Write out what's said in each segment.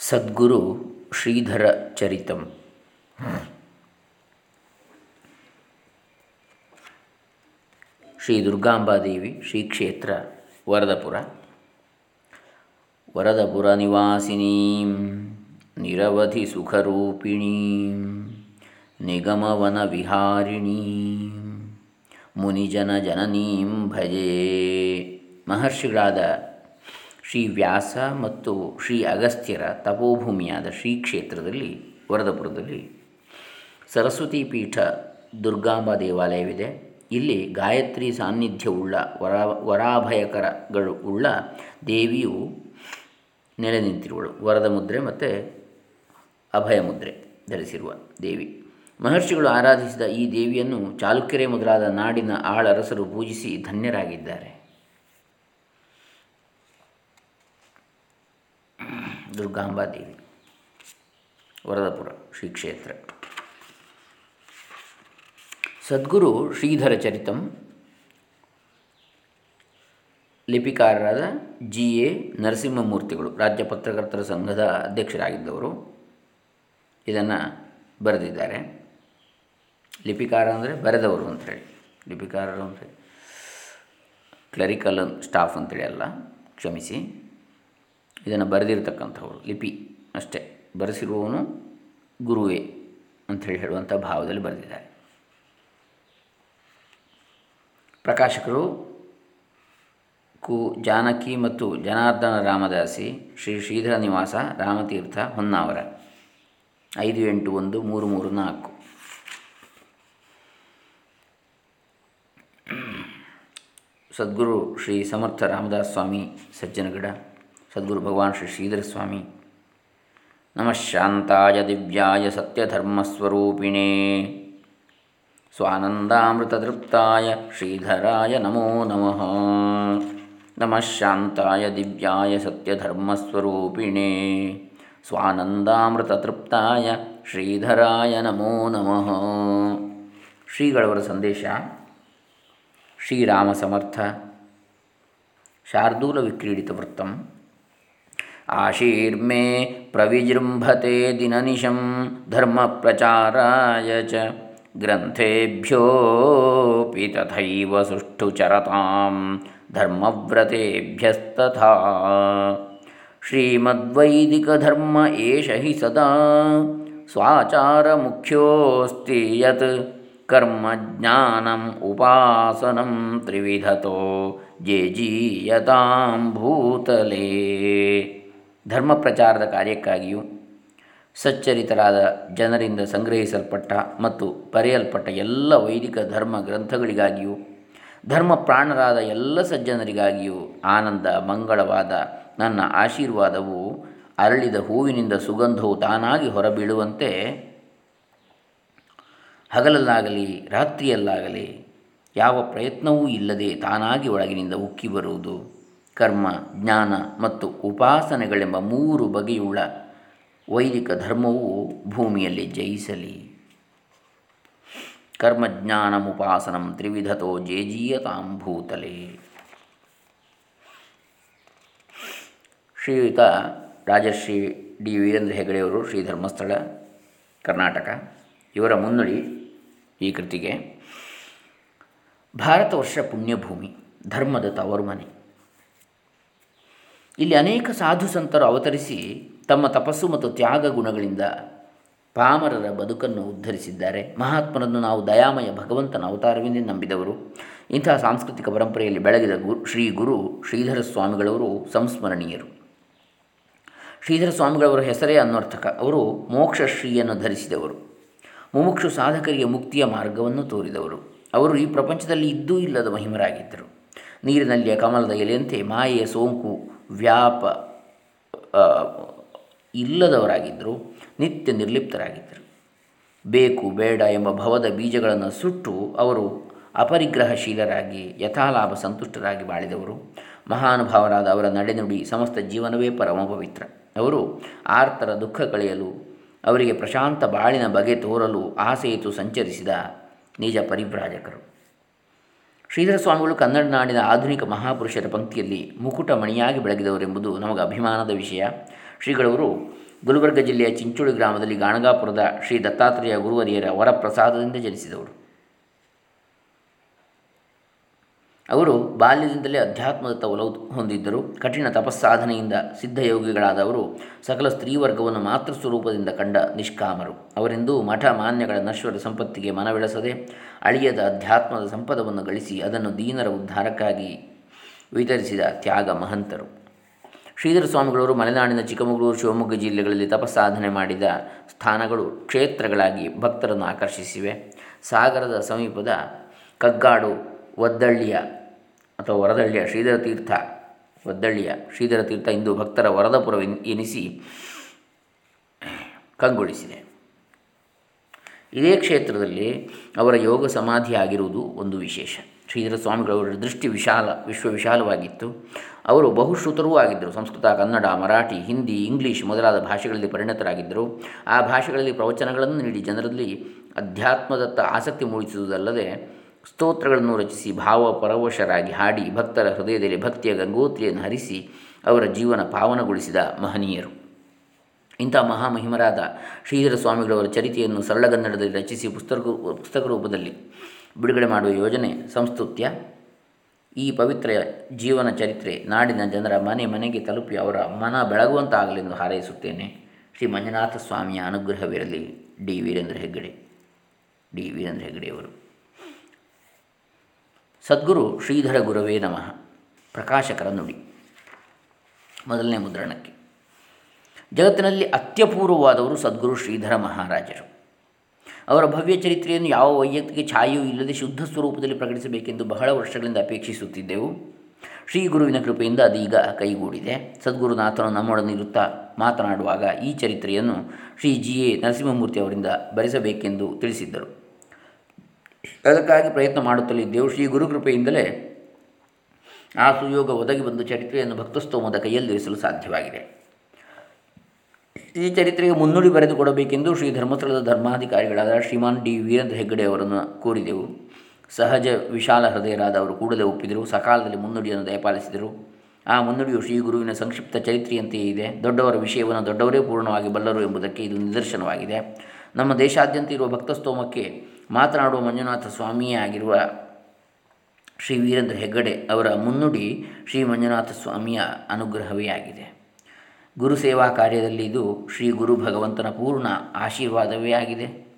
ಸದ್ಗುರು ಶ್ರೀಧರ ಚರಿತಂ. ಶ್ರೀ ದುರ್ಗಾಂಬಾದೇವಿ ಶ್ರೀ ಕ್ಷೇತ್ರ ವರದಪುರ. ವರದಪುರ ನಿವಾಸಿನೀಂ, ನಿರವಧಿ ಸುಖರೂಪಿಣೀಂ, ನಿಗಮವನ ವಿಹಾರಿಣೀಂ, ಮುನಿಜನ ಜನನೀಂ ಭಜೇ. ಮಹರ್ಷಿಗಳಾದ ಶ್ರೀ ವ್ಯಾಸ ಮತ್ತು ಶ್ರೀ ಅಗಸ್ತ್ಯರ ತಪೋಭೂಮಿಯಾದ ಶ್ರೀ ಕ್ಷೇತ್ರದಲ್ಲಿ, ವರದಪುರದಲ್ಲಿ ಸರಸ್ವತಿ ಪೀಠ ದುರ್ಗಾಂಬಾ ದೇವಾಲಯವಿದೆ. ಇಲ್ಲಿ ಗಾಯತ್ರಿ ಸಾನ್ನಿಧ್ಯವುಳ್ಳ ವರ, ವರಾಭಯಕರಗಳು ಉಳ್ಳ ದೇವಿಯು ನೆಲೆ ನಿಂತಿರುವಳು ವರದ ಮುದ್ರೆ ಮತ್ತು ಅಭಯ ಮುದ್ರೆ ಧರಿಸಿರುವ ದೇವಿ. ಮಹರ್ಷಿಗಳು ಆರಾಧಿಸಿದ ಈ ದೇವಿಯನ್ನು ಚಾಲುಕ್ಯರೇ ಮೊದಲಾದ ನಾಡಿನ ಆಳರಸರು ಪೂಜಿಸಿ ಧನ್ಯರಾಗಿದ್ದಾರೆ. ದುರ್ಗಾಂಬಾ ದೇವಿ, ವರದಪುರ ಶ್ರೀ ಕ್ಷೇತ್ರ. ಸದ್ಗುರು ಶ್ರೀಧರ ಚರಿತಂ, ಲಿಪಿಕಾರರಾದ ಜಿ. ಎ. ನರಸಿಂಹಮೂರ್ತಿಗಳು, ರಾಜ್ಯ ಪತ್ರಕರ್ತರ ಸಂಘದ ಅಧ್ಯಕ್ಷರಾಗಿದ್ದವರು. ಇದನ್ನು ಬರೆದಿದ್ದಾರೆ. ಲಿಪಿಕಾರ ಅಂದರೆ ಬರೆದವರು ಅಂಥೇಳಿ ಲಿಪಿಕಾರರು ಅಂತೇಳಿ ಕ್ಲರಿಕಲ್ ಸ್ಟಾಫ್ ಅಂತೇಳಿ ಅಲ್ಲ, ಕ್ಷಮಿಸಿ. ಇದನ್ನು ಬರೆದಿರ್ತಕ್ಕಂಥವ್ರು, ಲಿಪಿ ಅಷ್ಟೇ. ಬರೆಸಿರುವವನು ಗುರುವೇ ಅಂಥೇಳಿ ಹೇಳುವಂಥ ಭಾವದಲ್ಲಿ ಬರೆದಿದ್ದಾರೆ. ಪ್ರಕಾಶಕರು ಕು ಜಾನಕಿ ಮತ್ತು ಜನಾರ್ದನ ರಾಮದಾಸಿ, ಶ್ರೀ ಶ್ರೀಧರ ನಿವಾಸ, ರಾಮತೀರ್ಥ, ಹೊನ್ನಾವರ. ಐದು ಎಂಟು ಒಂದು, ಮೂರು ಮೂರು ನಾಲ್ಕು. ಸದ್ಗುರು ಶ್ರೀ ಸಮರ್ಥ ರಾಮದಾಸ್ ಸ್ವಾಮಿ, ಸಜ್ಜನಗಡ. ಸದ್ಗುರು ಭಗವಾನ್ ಶ್ರೀ ಶ್ರೀಧರ ಸ್ವಾಮಿ. ನಮಃ ಶಾಂತಾಯ ದಿವ್ಯಾಯ ಸತ್ಯಧರ್ಮಸ್ವರೂಪಿಣೇ. ಸ್ವಾನಂದಾಮೃತತೃಪ್ತಾಯ ಶ್ರೀಧರಾಯ ನಮೋ ನಮಃ. ನಮಃ ಶಾಂತಾಯ ದಿವ್ಯಾಯ ಸತ್ಯಧರ್ಮಸ್ವರೂಪಿಣೇ. ಸ್ವಾನಂದಾಮೃತತೃಪ್ತಾಯ ಶ್ರೀಧರಾಯ ನಮೋ ನಮಃ. ಶ್ರೀಗಳವರ ಸಂದೇಶ ಶ್ರೀರಾಮ ಸಮರ್ಥ ಶಾರ್ದೂಲ ವಿಕ್ರೀಡಿತ ವೃತ್ತಂ आशीर्मे प्रविजृम्भते दिननिशं धर्मप्रचाराय च। ग्रन्थेभ्योऽपि तथैव सुष्ठुचरतां धर्मव्रतेभ्यस्तथा। श्रीमद्वैदिकधर्म एष हि सदा स्वाचारमुख्योऽस्ति यत् कर्मज्ञानम् उपासनं त्रिविधतो जे जीयतां भूतले। ಧರ್ಮ ಪ್ರಚಾರದ ಕಾರ್ಯಕ್ಕಾಗಿಯೂ ಸಚ್ಚರಿತರಾದ ಜನರಿಂದ ಸಂಗ್ರಹಿಸಲ್ಪಟ್ಟ ಮತ್ತು ಬರೆಯಲ್ಪಟ್ಟ ಎಲ್ಲ ವೈದಿಕ ಧರ್ಮ ಗ್ರಂಥಗಳಿಗಾಗಿಯೂ, ಧರ್ಮ ಪ್ರಾಣರಾದ ಎಲ್ಲ ಸಜ್ಜನರಿಗಾಗಿಯೂ ಆನಂದ, ಮಂಗಳವಾದ ನನ್ನ ಆಶೀರ್ವಾದವು ಅರಳಿದ ಹೂವಿನಿಂದ ಸುಗಂಧವು ತಾನಾಗಿ ಹೊರಬೀಳುವಂತೆ ಹಗಲಲ್ಲಾಗಲಿ, ರಾತ್ರಿಯಲ್ಲಾಗಲಿ ಯಾವ ಪ್ರಯತ್ನವೂ ಇಲ್ಲದೆ ತಾನಾಗಿ ಒಳಗಿನಿಂದ ಉಕ್ಕಿ ಬರುವುದು. ಕರ್ಮ, ಜ್ಞಾನ ಮತ್ತು ಉಪಾಸನೆಗಳೆಂಬ ಮೂರು ಬಗೆಯುಳ್ಳ ವೈದಿಕ ಧರ್ಮವು ಭೂಮಿಯಲ್ಲಿ ಜಯಿಸಲಿ. ಕರ್ಮಜ್ಞಾನಮುಪಾಸನಂ ತ್ರಿವಿಧತೋ ಜೇಜೀಯತಾಂ ಭೂತಲೆ. ಶ್ರೀಯುತ ರಾಜಶ್ರೀ ಡಿ ವೀರೇಂದ್ರ ಹೆಗಡೆಯವರು ಶ್ರೀ ಧರ್ಮಸ್ಥಳ, ಕರ್ನಾಟಕ. ಇವರ ಮುನ್ನುಡಿ ಈ ಕೃತಿಗೆ. ಭಾರತ ವರ್ಷ ಪುಣ್ಯಭೂಮಿ ಧರ್ಮದ ತವರು ಮನೆ ಇಲ್ಲಿ ಅನೇಕ ಸಾಧು ಸಂತರು ಅವತರಿಸಿ ತಮ್ಮ ತಪಸ್ಸು ಮತ್ತು ತ್ಯಾಗ ಗುಣಗಳಿಂದ ಪಾಮರರ ಬದುಕನ್ನು ಉದ್ಧರಿಸಿದ್ದಾರೆ. ಮಹಾತ್ಮರನ್ನು ನಾವು ದಯಾಮಯ ಭಗವಂತನ ಅವತಾರವೆಂದೇ ನಂಬಿದವರು. ಇಂತಹ ಸಾಂಸ್ಕೃತಿಕ ಪರಂಪರೆಯಲ್ಲಿ ಬೆಳಗಿದ ಗು, ಶ್ರೀ ಗುರು ಶ್ರೀಧರ ಸ್ವಾಮಿಗಳವರು ಸಂಸ್ಮರಣೀಯರು. ಶ್ರೀಧರ ಸ್ವಾಮಿಗಳವರ ಹೆಸರೇ ಅನ್ವರ್ಥಕ ಅವರು ಮೋಕ್ಷಶ್ರೀಯನ್ನು ಧರಿಸಿದವರು. ಮುಮುಕ್ಷು ಸಾಧಕರಿಗೆ ಮುಕ್ತಿಯ ಮಾರ್ಗವನ್ನು ತೋರಿದವರು. ಅವರು ಈ ಪ್ರಪಂಚದಲ್ಲಿ ಇದ್ದೂ ಇಲ್ಲದ ಮಹಿಮರಾಗಿದ್ದರು. ನೀರಿನಲ್ಲಿಯ ಕಮಲದ ಎಲೆಯಂತೆ ಮಾಯೆಯ ಸೋಂಕು ವ್ಯಾಪ ಇಲ್ಲದವರಾಗಿದ್ದರು, ನಿತ್ಯ ನಿರ್ಲಿಪ್ತರಾಗಿದ್ದರು. ಬೇಕು, ಬೇಡ ಎಂಬ ಭವದ ಬೀಜಗಳನ್ನು ಸುಟ್ಟು ಅವರು ಅಪರಿಗ್ರಹಶೀಲರಾಗಿ, ಯಥಾಲಾಭ ಸಂತುಷ್ಟರಾಗಿ ಬಾಳಿದವರು. ಮಹಾನುಭಾವರಾದ ಅವರ ನಡೆನುಡಿ ಸಮಸ್ತ ಜೀವನವೇ ಪರಮ ಪವಿತ್ರ ಅವರು ಆರ್ತರ ದುಃಖ ಕಳೆಯಲು, ಅವರಿಗೆ ಪ್ರಶಾಂತ ಬಾಳಿನ ಬಗೆ ತೋರಲು ಆಸೆಯಿತು ಸಂಚರಿಸಿದ ನಿಜ ಪರಿವ್ರಾಜಕರು. ಶ್ರೀಧರ ಸ್ವಾಮಿಗಳು ಕನ್ನಡ ನಾಡಿನ ಆಧುನಿಕ ಮಹಾಪುರುಷರ ಪಂಕ್ತಿಯಲ್ಲಿ ಮುಕುಟ ಮಣಿಯಾಗಿ ಬೆಳಗಿದವರೆಂಬುದು ನಮಗೆ ಅಭಿಮಾನದ ವಿಷಯ. ಶ್ರೀಗಳವರು ಗುಲ್ಬರ್ಗ ಜಿಲ್ಲೆಯ ಚಿಂಚೋಳಿ ಗ್ರಾಮದಲ್ಲಿ ಗಾಣಗಾಪುರದ ಶ್ರೀ ದತ್ತಾತ್ರೇಯ ಗುರುವರಿಯರ ವರಪ್ರಸಾದದಿಂದ ಜನಿಸಿದವರು. ಅವರು ಬಾಲ್ಯದಿಂದಲೇ ಅಧ್ಯಾತ್ಮದತ್ತ ಒಲವು ಹೊಂದಿದ್ದರು. ಕಠಿಣ ತಪಸ್ಸಾಧನೆಯಿಂದ ಸಿದ್ಧಯೋಗಿಗಳಾದವರು ಸಕಲ ಸ್ತ್ರೀವರ್ಗವನ್ನು ಮಾತೃ ಸ್ವರೂಪದಿಂದ ಕಂಡ ನಿಷ್ಕಾಮರು. ಅವರೆಂದೂ ಮಠ ಮಾನ್ಯಗಳ ನಶ್ವರ ಸಂಪತ್ತಿಗೆ ಮನವಿಳಸದೆ ಅಳಿಯದ ಅಧ್ಯಾತ್ಮದ ಸಂಪದವನ್ನು ಗಳಿಸಿ ಅದನ್ನು ದೀನರ ಉದ್ಧಾರಕ್ಕಾಗಿ ವಿತರಿಸಿದ ತ್ಯಾಗ ಮಹಂತರು. ಶ್ರೀಧರ ಸ್ವಾಮಿಗಳವರು ಮಲೆನಾಡಿನ ಚಿಕ್ಕಮಗಳೂರು, ಶಿವಮೊಗ್ಗ ಜಿಲ್ಲೆಗಳಲ್ಲಿ ತಪಸ್ಸಾಧನೆ ಮಾಡಿದ ಸ್ಥಾನಗಳು ಕ್ಷೇತ್ರಗಳಾಗಿ ಭಕ್ತರನ್ನು ಆಕರ್ಷಿಸಿವೆ. ಸಾಗರದ ಸಮೀಪದ ಕಗ್ಗಾಡು, ಒದ್ದಳ್ಳಿಯ ಅಥವಾ ವರದಳ್ಳಿಯ ಶ್ರೀಧರ ತೀರ್ಥ ವದ್ದಳ್ಳಿಯ ಶ್ರೀಧರ ತೀರ್ಥ ಇಂದು ಭಕ್ತರ ವರದಪುರ ಎನಿಸಿ ಕಂಗೊಳಿಸಿದೆ. ಇದೇ ಕ್ಷೇತ್ರದಲ್ಲಿ ಅವರ ಯೋಗ ಸಮಾಧಿ ಆಗಿರುವುದು ಒಂದು ವಿಶೇಷ. ಶ್ರೀಧರ ಸ್ವಾಮಿಗಳವರ ದೃಷ್ಟಿ ವಿಶಾಲ, ವಿಶ್ವ ವಿಶಾಲವಾಗಿತ್ತು. ಅವರು ಬಹುಶ್ರುತರೂ ಆಗಿದ್ದರು. ಸಂಸ್ಕೃತ, ಕನ್ನಡ, ಮರಾಠಿ, ಹಿಂದಿ, ಇಂಗ್ಲೀಷ್ ಮೊದಲಾದ ಭಾಷೆಗಳಲ್ಲಿ ಪರಿಣತರಾಗಿದ್ದರು. ಆ ಭಾಷೆಗಳಲ್ಲಿ ಪ್ರವಚನಗಳನ್ನು ನೀಡಿ ಜನರಲ್ಲಿ ಅಧ್ಯಾತ್ಮದತ್ತ ಆಸಕ್ತಿ ಮೂಡಿಸುವುದಲ್ಲದೆ ಸ್ತೋತ್ರಗಳನ್ನು ರಚಿಸಿ, ಭಾವ ಪರವಶರಾಗಿ ಹಾಡಿ, ಭಕ್ತರ ಹೃದಯದಲ್ಲಿ ಭಕ್ತಿಯ ಗಂಗೋತ್ರಿಯನ್ನು ಹರಿಸಿ ಅವರ ಜೀವನ ಪಾವನಗೊಳಿಸಿದ ಮಹನೀಯರು. ಇಂಥ ಮಹಾಮಹಿಮರಾದ ಶ್ರೀಧರ ಸ್ವಾಮಿಗಳವರ ಚರಿತೆಯನ್ನು ಸರಳಗನ್ನಡದಲ್ಲಿ ರಚಿಸಿ ಪುಸ್ತಕ ಪುಸ್ತಕ ರೂಪದಲ್ಲಿ ಬಿಡುಗಡೆ ಮಾಡುವ ಯೋಜನೆ ಸಂಸ್ತುತ್ಯ ಈ ಪವಿತ್ರ ಜೀವನ ಚರಿತ್ರೆ ನಾಡಿನ ಜನರ ಮನೆ ಮನೆಗೆ ತಲುಪಿ ಅವರ ಮನ ಬೆಳಗುವಂತಾಗಲೆಂದು ಹಾರೈಸುತ್ತೇನೆ. ಶ್ರೀ ಮಂಜುನಾಥ ಸ್ವಾಮಿಯ ಅನುಗ್ರಹವಿರಲಿ. ಡಿ. ವೀರೇಂದ್ರ ಹೆಗ್ಗಡೆ. ಡಿ. ವೀರೇಂದ್ರ ಹೆಗ್ಗಡೆಯವರು. ಸದ್ಗುರು ಶ್ರೀಧರ ಗುರವೇ ನಮಃ. ಪ್ರಕಾಶಕರ ನುಡಿ. ಮೊದಲನೇ ಮುದ್ರಣಕ್ಕೆ. ಜಗತ್ತಿನಲ್ಲಿ ಅತ್ಯಪೂರ್ವವಾದವರು ಸದ್ಗುರು ಶ್ರೀಧರ ಮಹಾರಾಜರು. ಅವರ ಭವ್ಯ ಚರಿತ್ರೆಯನ್ನು ಯಾವ ವೈಯಕ್ತಿಕ ಛಾಯೆಯೂ ಇಲ್ಲದೆ ಶುದ್ಧ ಸ್ವರೂಪದಲ್ಲಿ ಪ್ರಕಟಿಸಬೇಕೆಂದು ಬಹಳ ವರ್ಷಗಳಿಂದ ಅಪೇಕ್ಷಿಸುತ್ತಿದ್ದೆವು. ಶ್ರೀ ಗುರುವಿನ ಕೃಪೆಯಿಂದ ಅದೀಗ ಕೈಗೂಡಿದೆ. ಸದ್ಗುರುನಾಥನು ನಮ್ಮೊಡನಿರುತ್ತಾ ಮಾತನಾಡುವಾಗ ಈ ಚರಿತ್ರೆಯನ್ನು ಶ್ರೀ ಜಿ ಎ ನರಸಿಂಹಮೂರ್ತಿ ಅವರಿಂದ ಬರೆಸಬೇಕೆಂದು ತಿಳಿಸಿದ್ದರು. ಅದಕ್ಕಾಗಿ ಪ್ರಯತ್ನ ಮಾಡುತ್ತಲಿದ್ದೆವು ಶ್ರೀ ಗುರುಕೃಪೆಯಿಂದಲೇ ಆ ಸುಯೋಗ ಒದಗಿ ಬಂದು ಚರಿತ್ರೆಯನ್ನು ಭಕ್ತಸ್ತೋಮದ ಕೈಯಲ್ಲಿರಿಸಲು ಸಾಧ್ಯವಾಗಿದೆ. ಈ ಚರಿತ್ರೆಗೆ ಮುನ್ನುಡಿ ಬರೆದುಕೊಡಬೇಕೆಂದು ಶ್ರೀ ಧರ್ಮಸ್ಥಳದ ಧರ್ಮಾಧಿಕಾರಿಗಳಾದ ಶ್ರೀಮಾನ್ ಡಿ ವೀರೇಂದ್ರ ಹೆಗ್ಗಡೆ ಅವರನ್ನು ಕೋರಿದೆವು. ಸಹಜ ವಿಶಾಲ ಹೃದಯರಾದ ಅವರು ಕೂಡಲೇ ಒಪ್ಪಿದರು. ಸಕಾಲದಲ್ಲಿ ಮುನ್ನುಡಿಯನ್ನು ದಯಪಾಲಿಸಿದರು. ಆ ಮುನ್ನುಡಿಯು ಶ್ರೀ ಗುರುವಿನ ಸಂಕ್ಷಿಪ್ತ ಚರಿತ್ರೆಯಂತೆಯೇ ಇದೆ. ದೊಡ್ಡವರ ವಿಷಯವನ್ನು ದೊಡ್ಡವರೇ ಪೂರ್ಣವಾಗಿ ಬಲ್ಲರು ಎಂಬುದಕ್ಕೆ ಇದು ನಿದರ್ಶನವಾಗಿದೆ. ನಮ್ಮ ದೇಶಾದ್ಯಂತ ಇರುವ ಭಕ್ತಸ್ತೋಮಕ್ಕೆ ಮಾತನಾಡುವ ಮಂಜುನಾಥ ಸ್ವಾಮಿಯೇ ಆಗಿರುವ ಶ್ರೀ ವೀರೇಂದ್ರ ಹೆಗ್ಗಡೆ ಅವರ ಮುನ್ನುಡಿ ಶ್ರೀ ಮಂಜುನಾಥ ಸ್ವಾಮಿಯ ಅನುಗ್ರಹವೇ ಆಗಿದೆ. ಗುರು ಸೇವಾ ಕಾರ್ಯದಲ್ಲಿ ಇದು ಶ್ರೀ ಗುರು ಭಗವಂತನ ಪೂರ್ಣ ಆಶೀರ್ವಾದವೇ ಆಗಿದೆ.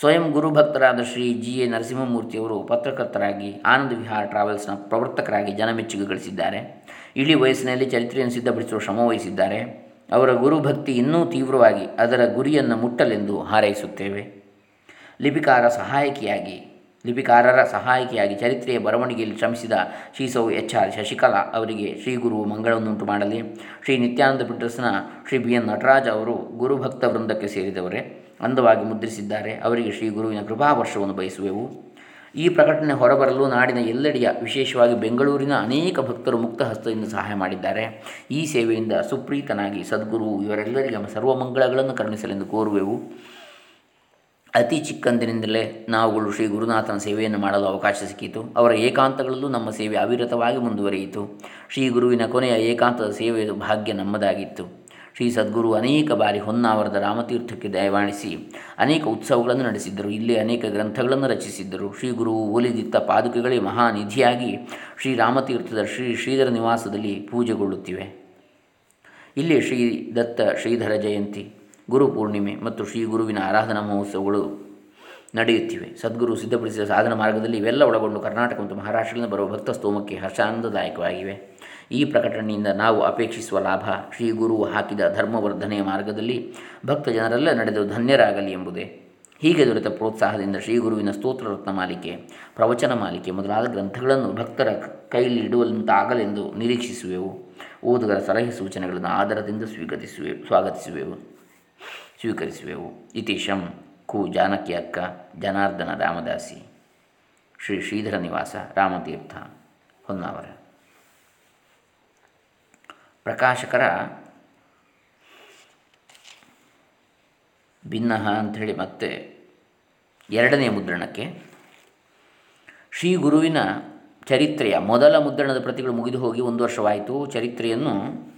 ಸ್ವಯಂ ಗುರುಭಕ್ತರಾದ ಶ್ರೀ ಜಿ ಎ ನರಸಿಂಹಮೂರ್ತಿಯವರು ಪತ್ರಕರ್ತರಾಗಿ ಆನಂದ ವಿಹಾರ ಟ್ರಾವೆಲ್ಸ್ನ ಪ್ರವರ್ತಕರಾಗಿ ಜನಮೆಚ್ಚುಗೆ ಗಳಿಸಿದ್ದಾರೆ. ಇಳಿ ವಯಸ್ಸಿನಲ್ಲಿ ಚರಿತ್ರೆಯನ್ನು ಸಿದ್ಧಪಡಿಸುವ ಶ್ರಮ ವಹಿಸಿದ್ದಾರೆ. ಅವರ ಗುರುಭಕ್ತಿ ಇನ್ನೂ ತೀವ್ರವಾಗಿ ಅದರ ಗುರಿಯನ್ನು ಮುಟ್ಟಲೆಂದು ಹಾರೈಸುತ್ತೇವೆ. ಲಿಪಿಕಾರ ಸಹಾಯಕಿಯಾಗಿ, ಲಿಪಿಕಾರರ ಸಹಾಯಕಿಯಾಗಿ ಚರಿತ್ರೆಯ ಬರವಣಿಗೆಯಲ್ಲಿ ಶ್ರಮಿಸಿದ ಶ್ರೀ ಸೌ ಎಚ್ ಆರ್ ಶಶಿಕಲಾ ಅವರಿಗೆ ಶ್ರೀ ಗುರು ಮಂಗಳವನ್ನುಂಟು ಮಾಡಲಿ. ಶ್ರೀ ನಿತ್ಯಾನಂದ ಪಿಟರ್ಸ್ನ ಶ್ರೀ ಬಿ ಎನ್ ನಟರಾಜ್ ಅವರು ಗುರುಭಕ್ತ ವೃಂದಕ್ಕೆ ಸೇರಿದವರೇ, ಅಂದವಾಗಿ ಮುದ್ರಿಸಿದ್ದಾರೆ. ಅವರಿಗೆ ಶ್ರೀ ಗುರುವಿನ ಕೃಪಾವರ್ಷವನ್ನು ಬಯಸುವೆವು. ಈ ಪ್ರಕಟಣೆ ಹೊರಬರಲು ನಾಡಿನ ಎಲ್ಲೆಡೆಯ ವಿಶೇಷವಾಗಿ ಬೆಂಗಳೂರಿನ ಅನೇಕ ಭಕ್ತರು ಮುಕ್ತ ಹಸ್ತದಿಂದ ಸಹಾಯ ಮಾಡಿದ್ದಾರೆ. ಈ ಸೇವೆಯಿಂದ ಸುಪ್ರೀತನಾಗಿ ಸದ್ಗುರು ಇವರೆಲ್ಲರಿಗೆ ಸರ್ವಮಂಗಳಗಳನ್ನು ಕರುಣಿಸಲೆಂದು ಕೋರುವೆವು. ಅತಿ ಚಿಕ್ಕಂದಿನಿಂದಲೇ ನಾವುಗಳು ಶ್ರೀ ಗುರುನಾಥನ ಸೇವೆಯನ್ನು ಮಾಡಲು ಅವಕಾಶ ಸಿಕ್ಕಿತು. ಅವರ ಏಕಾಂತಗಳಲ್ಲೂ ನಮ್ಮ ಸೇವೆ ಅವಿರತವಾಗಿ ಮುಂದುವರಿಯಿತು. ಶ್ರೀ ಗುರುವಿನ ಕೊನೆಯ ಏಕಾಂತದ ಸೇವೆಯ ಭಾಗ್ಯ ನಮ್ಮದಾಗಿತ್ತು. ಶ್ರೀ ಸದ್ಗುರು ಅನೇಕ ಬಾರಿ ಹೊನ್ನಾವರದ ರಾಮತೀರ್ಥಕ್ಕೆ ದಯವಾಣಿಸಿ ಅನೇಕ ಉತ್ಸವಗಳನ್ನು ನಡೆಸಿದ್ದರು. ಇಲ್ಲಿ ಅನೇಕ ಗ್ರಂಥಗಳನ್ನು ರಚಿಸಿದ್ದರು. ಶ್ರೀ ಗುರು ಒಲಿದಿತ್ತ ಪಾದುಕೆಗಳೇ ಮಹಾನಿಧಿಯಾಗಿ ಶ್ರೀ ರಾಮತೀರ್ಥದ ಶ್ರೀ ಶ್ರೀಧರ ನಿವಾಸದಲ್ಲಿ ಪೂಜೆಗೊಳ್ಳುತ್ತಿವೆ. ಇಲ್ಲಿ ಶ್ರೀ ದತ್ತ ಶ್ರೀಧರ ಜಯಂತಿ. ಗುರು ಪೂರ್ಣಿಮೆ ಮತ್ತು ಶ್ರೀ ಗುರುವಿನ ಆರಾಧನಾ ಮಹೋತ್ಸವಗಳು ನಡೆಯುತ್ತಿವೆ. ಸದ್ಗುರು ಸಿದ್ಧಪಡಿಸಿದ ಸಾಧನ ಮಾರ್ಗದಲ್ಲಿ ಇವೆಲ್ಲ ಒಳಗೊಂಡು ಕರ್ನಾಟಕ ಮತ್ತು ಮಹಾರಾಷ್ಟ್ರದಿಂದ ಬರುವ ಭಕ್ತ ಸ್ತೋಮಕ್ಕೆ ಹರ್ಷಾನಂದದಾಯಕವಾಗಿವೆ ಈ ಪ್ರಕಟಣೆಯಿಂದ ನಾವು ಅಪೇಕ್ಷಿಸುವ ಲಾಭ ಶ್ರೀ ಗುರು ಹಾಕಿದ ಧರ್ಮವರ್ಧನೆಯ ಮಾರ್ಗದಲ್ಲಿ ಭಕ್ತ ಜನರೆಲ್ಲ ನಡೆದು ಧನ್ಯರಾಗಲಿ ಎಂಬುದೇ. ಹೀಗೆ ದೊರೆತ ಪ್ರೋತ್ಸಾಹದಿಂದ ಶ್ರೀ ಗುರುವಿನ ಸ್ತೋತ್ರ ರತ್ನ ಮಾಲಿಕೆ, ಪ್ರವಚನ ಮಾಲಿಕೆ ಮೊದಲಾದ ಗ್ರಂಥಗಳನ್ನು ಭಕ್ತರ ಕೈಯಲ್ಲಿ ಇಡುವಂತಾಗಲೆಂದು ನಿರೀಕ್ಷಿಸುವೆವು. ಓದುಗರ ಸಲಹೆ ಸೂಚನೆಗಳನ್ನು ಆದರದಿಂದ ಸ್ವೀಕರಿಸುವೆ, ಸ್ವಾಗತಿಸುವೆವು. ಸ್ವೀಕರಿಸುವೆವು. ಇತಿಶಂ ಕು ಜಾನಕಿ ಅಕ್ಕ ಜನಾರ್ದನ ರಾಮದಾಸಿ. ಶ್ರೀ ಶ್ರೀಧರ ನಿವಾಸ ರಾಮತೀರ್ಥ, ಹೊನ್ನಾವರ. ಪ್ರಕಾಶಕರ ಭಿನ್ನ ಅಂಥೇಳಿ ಮತ್ತೆ ಎರಡನೇ ಮುದ್ರಣಕ್ಕೆ ಶ್ರೀ ಗುರುವಿನ ಚರಿತ್ರೆಯ ಮೊದಲ ಮುದ್ರಣದ ಪ್ರತಿಗಳು ಮುಗಿದು ಹೋಗಿ ಒಂದು ವರ್ಷವಾಯಿತು. ಚರಿತ್ರೆಯನ್ನು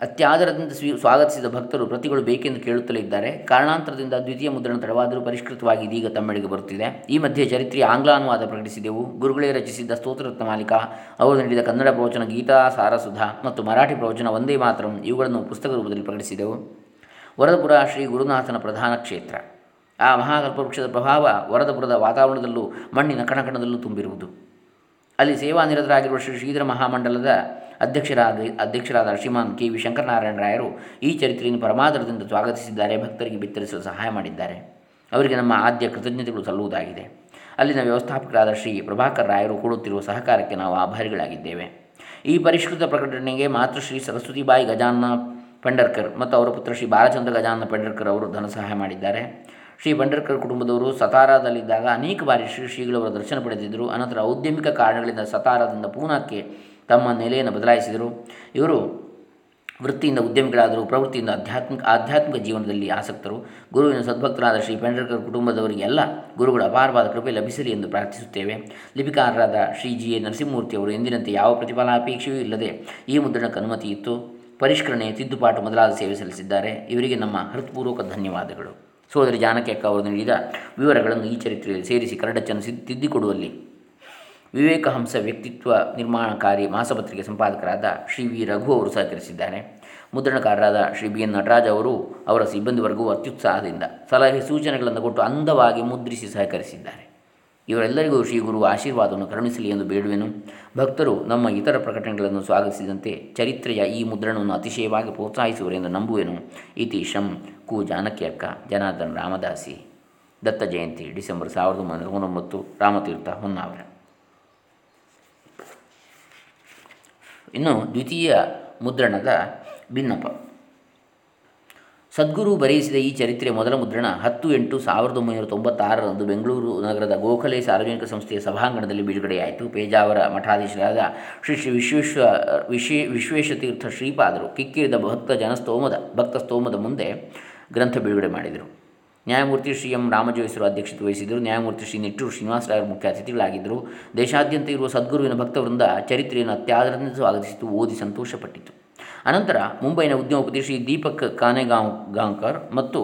ಅತ್ಯಾದರದಿಂದ ಸ್ವೀ, ಸ್ವಾಗತಿಸಿದ ಭಕ್ತರು ಪ್ರತಿಗಳು ಬೇಕೆಂದು ಕೇಳುತ್ತಲೇ ಇದ್ದಾರೆ. ಕಾರಣಾಂತರದಿಂದ ದ್ವಿತೀಯ ಮುದ್ರಣ ತಡವಾದರೂ ಪರಿಷ್ಕೃತವಾಗಿ ಇದೀಗ ತಮ್ಮೆಡೆಗೆ ಬರುತ್ತಿದೆ. ಈ ಮಧ್ಯೆ ಚರಿತ್ರೆಯ ಆಂಗ್ಲ ಅನುವಾದ ಪ್ರಕಟಿಸಿದೆವು. ಗುರುಗಳೇ ರಚಿಸಿದ್ದ ಸ್ತೋತ್ರರತ್ನ ಮಾಲಿಕ, ಅವರು ನೀಡಿದ ಕನ್ನಡ ಪ್ರವಚನ ಗೀತಾ, ಸಾರಸುಧ ಮತ್ತು ಮರಾಠಿ ಪ್ರವಚನ ಒಂದೇ ಮಾತ್ರ ಇವುಗಳನ್ನು ಪುಸ್ತಕ ರೂಪದಲ್ಲಿ ಪ್ರಕಟಿಸಿದೆವು. ವರದಪುರ ಶ್ರೀ ಗುರುನಾಥನ ಪ್ರಧಾನ ಕ್ಷೇತ್ರ. ಆ ಮಹಾಕಲ್ಪವೃಕ್ಷದ ಪ್ರಭಾವ ವರದಪುರದ ವಾತಾವರಣದಲ್ಲೂ ಮಣ್ಣಿನ ಕಣಕಣದಲ್ಲೂ ತುಂಬಿರುವುದು. ಅಲ್ಲಿ ಸೇವಾನಿರತರಾಗಿರುವ ಶ್ರೀ ಶ್ರೀಧರ ಮಹಾಮಂಡಲದ ಅಧ್ಯಕ್ಷರಾದ ಅಧ್ಯಕ್ಷರಾದ ಶ್ರೀಮಾನ್ ಕೆ. ವಿ. ಶಂಕರನಾರಾಯಣ ರಾಯರು ಈ ಚರಿತ್ರೆಯನ್ನು ಪರಮಾದರದಿಂದ ಸ್ವಾಗತಿಸಿದ್ದಾರೆ, ಭಕ್ತರಿಗೆ ಬಿತ್ತರಿಸಲು ಸಹಾಯ ಮಾಡಿದ್ದಾರೆ. ಅವರಿಗೆ ನಮ್ಮ ಆದ್ಯ ಕೃತಜ್ಞತೆಗಳು ಸಲ್ಲುವುದಾಗಿದೆ. ಅಲ್ಲಿನ ವ್ಯವಸ್ಥಾಪಕರಾದ ಶ್ರೀ ಪ್ರಭಾಕರ್ ರಾಯರು ಕೊಡುತ್ತಿರುವ ಸಹಕಾರಕ್ಕೆ ನಾವು ಆಭಾರಿಗಳಾಗಿದ್ದೇವೆ. ಈ ಪರಿಷ್ಕೃತ ಪ್ರಕಟಣೆಗೆ ಮಾತೃಶ್ರೀ ಸರಸ್ವತಿಬಾಯಿ ಗಜಾನ್ನ ಪಂಡರ್ಕರ್ ಮತ್ತು ಅವರ ಪುತ್ರ ಶ್ರೀ ಬಾಲಚಂದ್ರ ಗಜಾನ್ನ ಪಂಡರ್ಕರ್ ಅವರು ಧನ ಸಹಾಯ ಮಾಡಿದ್ದಾರೆ. ಶ್ರೀ ಪಂಡರ್ಕರ್ ಕುಟುಂಬದವರು ಸತಾರಾದಲ್ಲಿದ್ದಾಗ ಅನೇಕ ಬಾರಿ ಶ್ರೀ ಶ್ರೀಗಳವರ ದರ್ಶನ ಪಡೆದಿದ್ದರು. ಅನಂತರ ಔದ್ಯಮಿಕ ಕಾರಣಗಳಿಂದ ಸತಾರಾದಿಂದ ಪೂನಾಕ್ಕೆ ತಮ್ಮ ನೆಲೆಯನ್ನು ಬದಲಾಯಿಸಿದರು. ಇವರು ವೃತ್ತಿಯಿಂದ ಉದ್ಯಮಿಗಳಾದರೂ, ಪ್ರವೃತ್ತಿಯಿಂದ ಆಧ್ಯಾತ್ಮಿಕ ಆಧ್ಯಾತ್ಮಿಕ ಜೀವನದಲ್ಲಿ ಆಸಕ್ತರು. ಗುರುವಿನ ಸದ್ಭಕ್ತರಾದ ಶ್ರೀ ಪೆಂಡರ್ಕರ್ ಕುಟುಂಬದವರಿಗೆಲ್ಲ ಗುರುಗಳ ಅಪಾರವಾದ ಕೃಪೆ ಲಭಿಸಲಿ ಎಂದು ಪ್ರಾರ್ಥಿಸುತ್ತೇವೆ. ಲಿಪಿಕಾರರಾದ ಶ್ರೀ ಜಿ ಎ ನರಸಿಂಹಮೂರ್ತಿಯವರು ಎಂದಿನಂತೆ ಯಾವ ಪ್ರತಿಫಲಾಪೇಕ್ಷೆಯೂ ಇಲ್ಲದೆ ಈ ಮುದ್ರಣಕ್ಕೆ ಅನುಮತಿ ಇತ್ತು. ಪರಿಷ್ಕರಣೆ, ತಿದ್ದುಪಾಟು ಮೊದಲಾದ ಸೇವೆ ಸಲ್ಲಿಸಿದ್ದಾರೆ. ಇವರಿಗೆ ನಮ್ಮ ಹೃತ್ಪೂರ್ವಕ ಧನ್ಯವಾದಗಳು. ಸೋದರಿ ಜಾನಕಿ ಅಕ್ಕ ಅವರು ನೀಡಿದ ವಿವರಗಳನ್ನು ಈ ಚರಿತ್ರೆಯಲ್ಲಿ ಸೇರಿಸಿ ಕರಡಚ್ಚನ್ನು ತಿದ್ದಿಕೊಡುವಲ್ಲಿ ವಿವೇಕಹಂಸ ವ್ಯಕ್ತಿತ್ವ ನಿರ್ಮಾಣಕಾರಿ ಮಾಸಪತ್ರಿಕೆ ಸಂಪಾದಕರಾದ ಶ್ರೀ ವಿ ರಘು ಅವರು ಸಹಕರಿಸಿದ್ದಾರೆ. ಮುದ್ರಣಕಾರರಾದ ಶ್ರೀ ಬಿ ಎನ್ ನಟರಾಜ್ ಅವರು ಅವರ ಸಿಬ್ಬಂದಿ ವರ್ಗವು ಅತ್ಯುತ್ಸಾಹದಿಂದ ಸಲಹೆ ಸೂಚನೆಗಳನ್ನು ಕೊಟ್ಟು ಅಂದವಾಗಿ ಮುದ್ರಿಸಿ ಸಹಕರಿಸಿದ್ದಾರೆ. ಇವರೆಲ್ಲರಿಗೂ ಶ್ರೀ ಗುರು ಆಶೀರ್ವಾದವನ್ನು ಕರುಣಿಸಲಿ ಎಂದು ಬೇಡುವೆನು. ಭಕ್ತರು ನಮ್ಮ ಇತರ ಪ್ರಕಟಣೆಗಳನ್ನು ಸ್ವಾಗತಿಸಿದಂತೆ ಚರಿತ್ರೆಯ ಈ ಮುದ್ರಣವನ್ನು ಅತಿಶಯವಾಗಿ ಪ್ರೋತ್ಸಾಹಿಸುವರೆಂದು ನಂಬುವೆನು. ಇತಿ ಶಂ ಕು ಜಾನಕಿ ಅಕ್ಕ ಜನಾರ್ದನ್ ರಾಮದಾಸಿ. ದತ್ತ ಜಯಂತಿ ಡಿಸೆಂಬರ್ ಸಾವಿರದ ಒಂಬೈನೂರ ಹನ್ನೊಂಬತ್ತು ರಾಮತೀರ್ಥ ಹೊನ್ನಾವರ. ಇನ್ನು ದ್ವಿತೀಯ ಮುದ್ರಣದ ಭಿನ್ನಪ. ಸದ್ಗುರು ಬರೆಯಿಸಿದ ಈ ಚರಿತ್ರೆಯ ಮೊದಲ ಮುದ್ರಣ ಹತ್ತು ಎಂಟು ಸಾವಿರದ ಒಂಬೈನೂರ ತೊಂಬತ್ತಾರರಂದು ಬೆಂಗಳೂರು ನಗರದ ಗೋಖಲೆ ಸಾರ್ವಜನಿಕ ಸಂಸ್ಥೆಯ ಸಭಾಂಗಣದಲ್ಲಿ ಬಿಡುಗಡೆಯಾಯಿತು. ಪೇಜಾವರ ಮಠಾಧೀಶರಾದ ಶ್ರೀ ಶ್ರೀ ವಿಶ್ವೇಶ್ವ ವಿಶ್ವೇ ವಿಶ್ವೇಶತೀರ್ಥ ಶ್ರೀಪಾದರು ಕಿಕ್ಕಿರಿದ ಭಕ್ತ ಜನಸ್ತೋಮದ ಭಕ್ತ ಸ್ತೋಮದ ಮುಂದೆ ಗ್ರಂಥ ಬಿಡುಗಡೆ ಮಾಡಿದರು. ನ್ಯಾಯಮೂರ್ತಿ ಶ್ರೀ ಎಂ ರಾಮಜೋಯಿಸರು ಅಧ್ಯಕ್ಷತೆ ವಹಿಸಿದರು ನ್ಯಾಯಮೂರ್ತಿ ಶ್ರೀ ನಿಟ್ಟೂರು ಶ್ರೀನಿವಾಸರಾಯರು ಮುಖ್ಯ ಅತಿಥಿಗಳಾಗಿದ್ದರು. ದೇಶಾದ್ಯಂತ ಇರುವ ಸದ್ಗುರುವಿನ ಭಕ್ತವೃಂದ ಚರಿತ್ರೆಯನ್ನು ಅತ್ಯಾದರದಿಂದ ಸ್ವಾಗತಿಸಿತು ಓದಿ ಸಂತೋಷಪಟ್ಟಿತು. ಅನಂತರ ಮುಂಬೈನ ಉದ್ಯಮಪತಿ ಶ್ರೀ ದೀಪಕ್ ಕಾನೆಗಾಂವ್ ಗಾಂಕರ್ ಮತ್ತು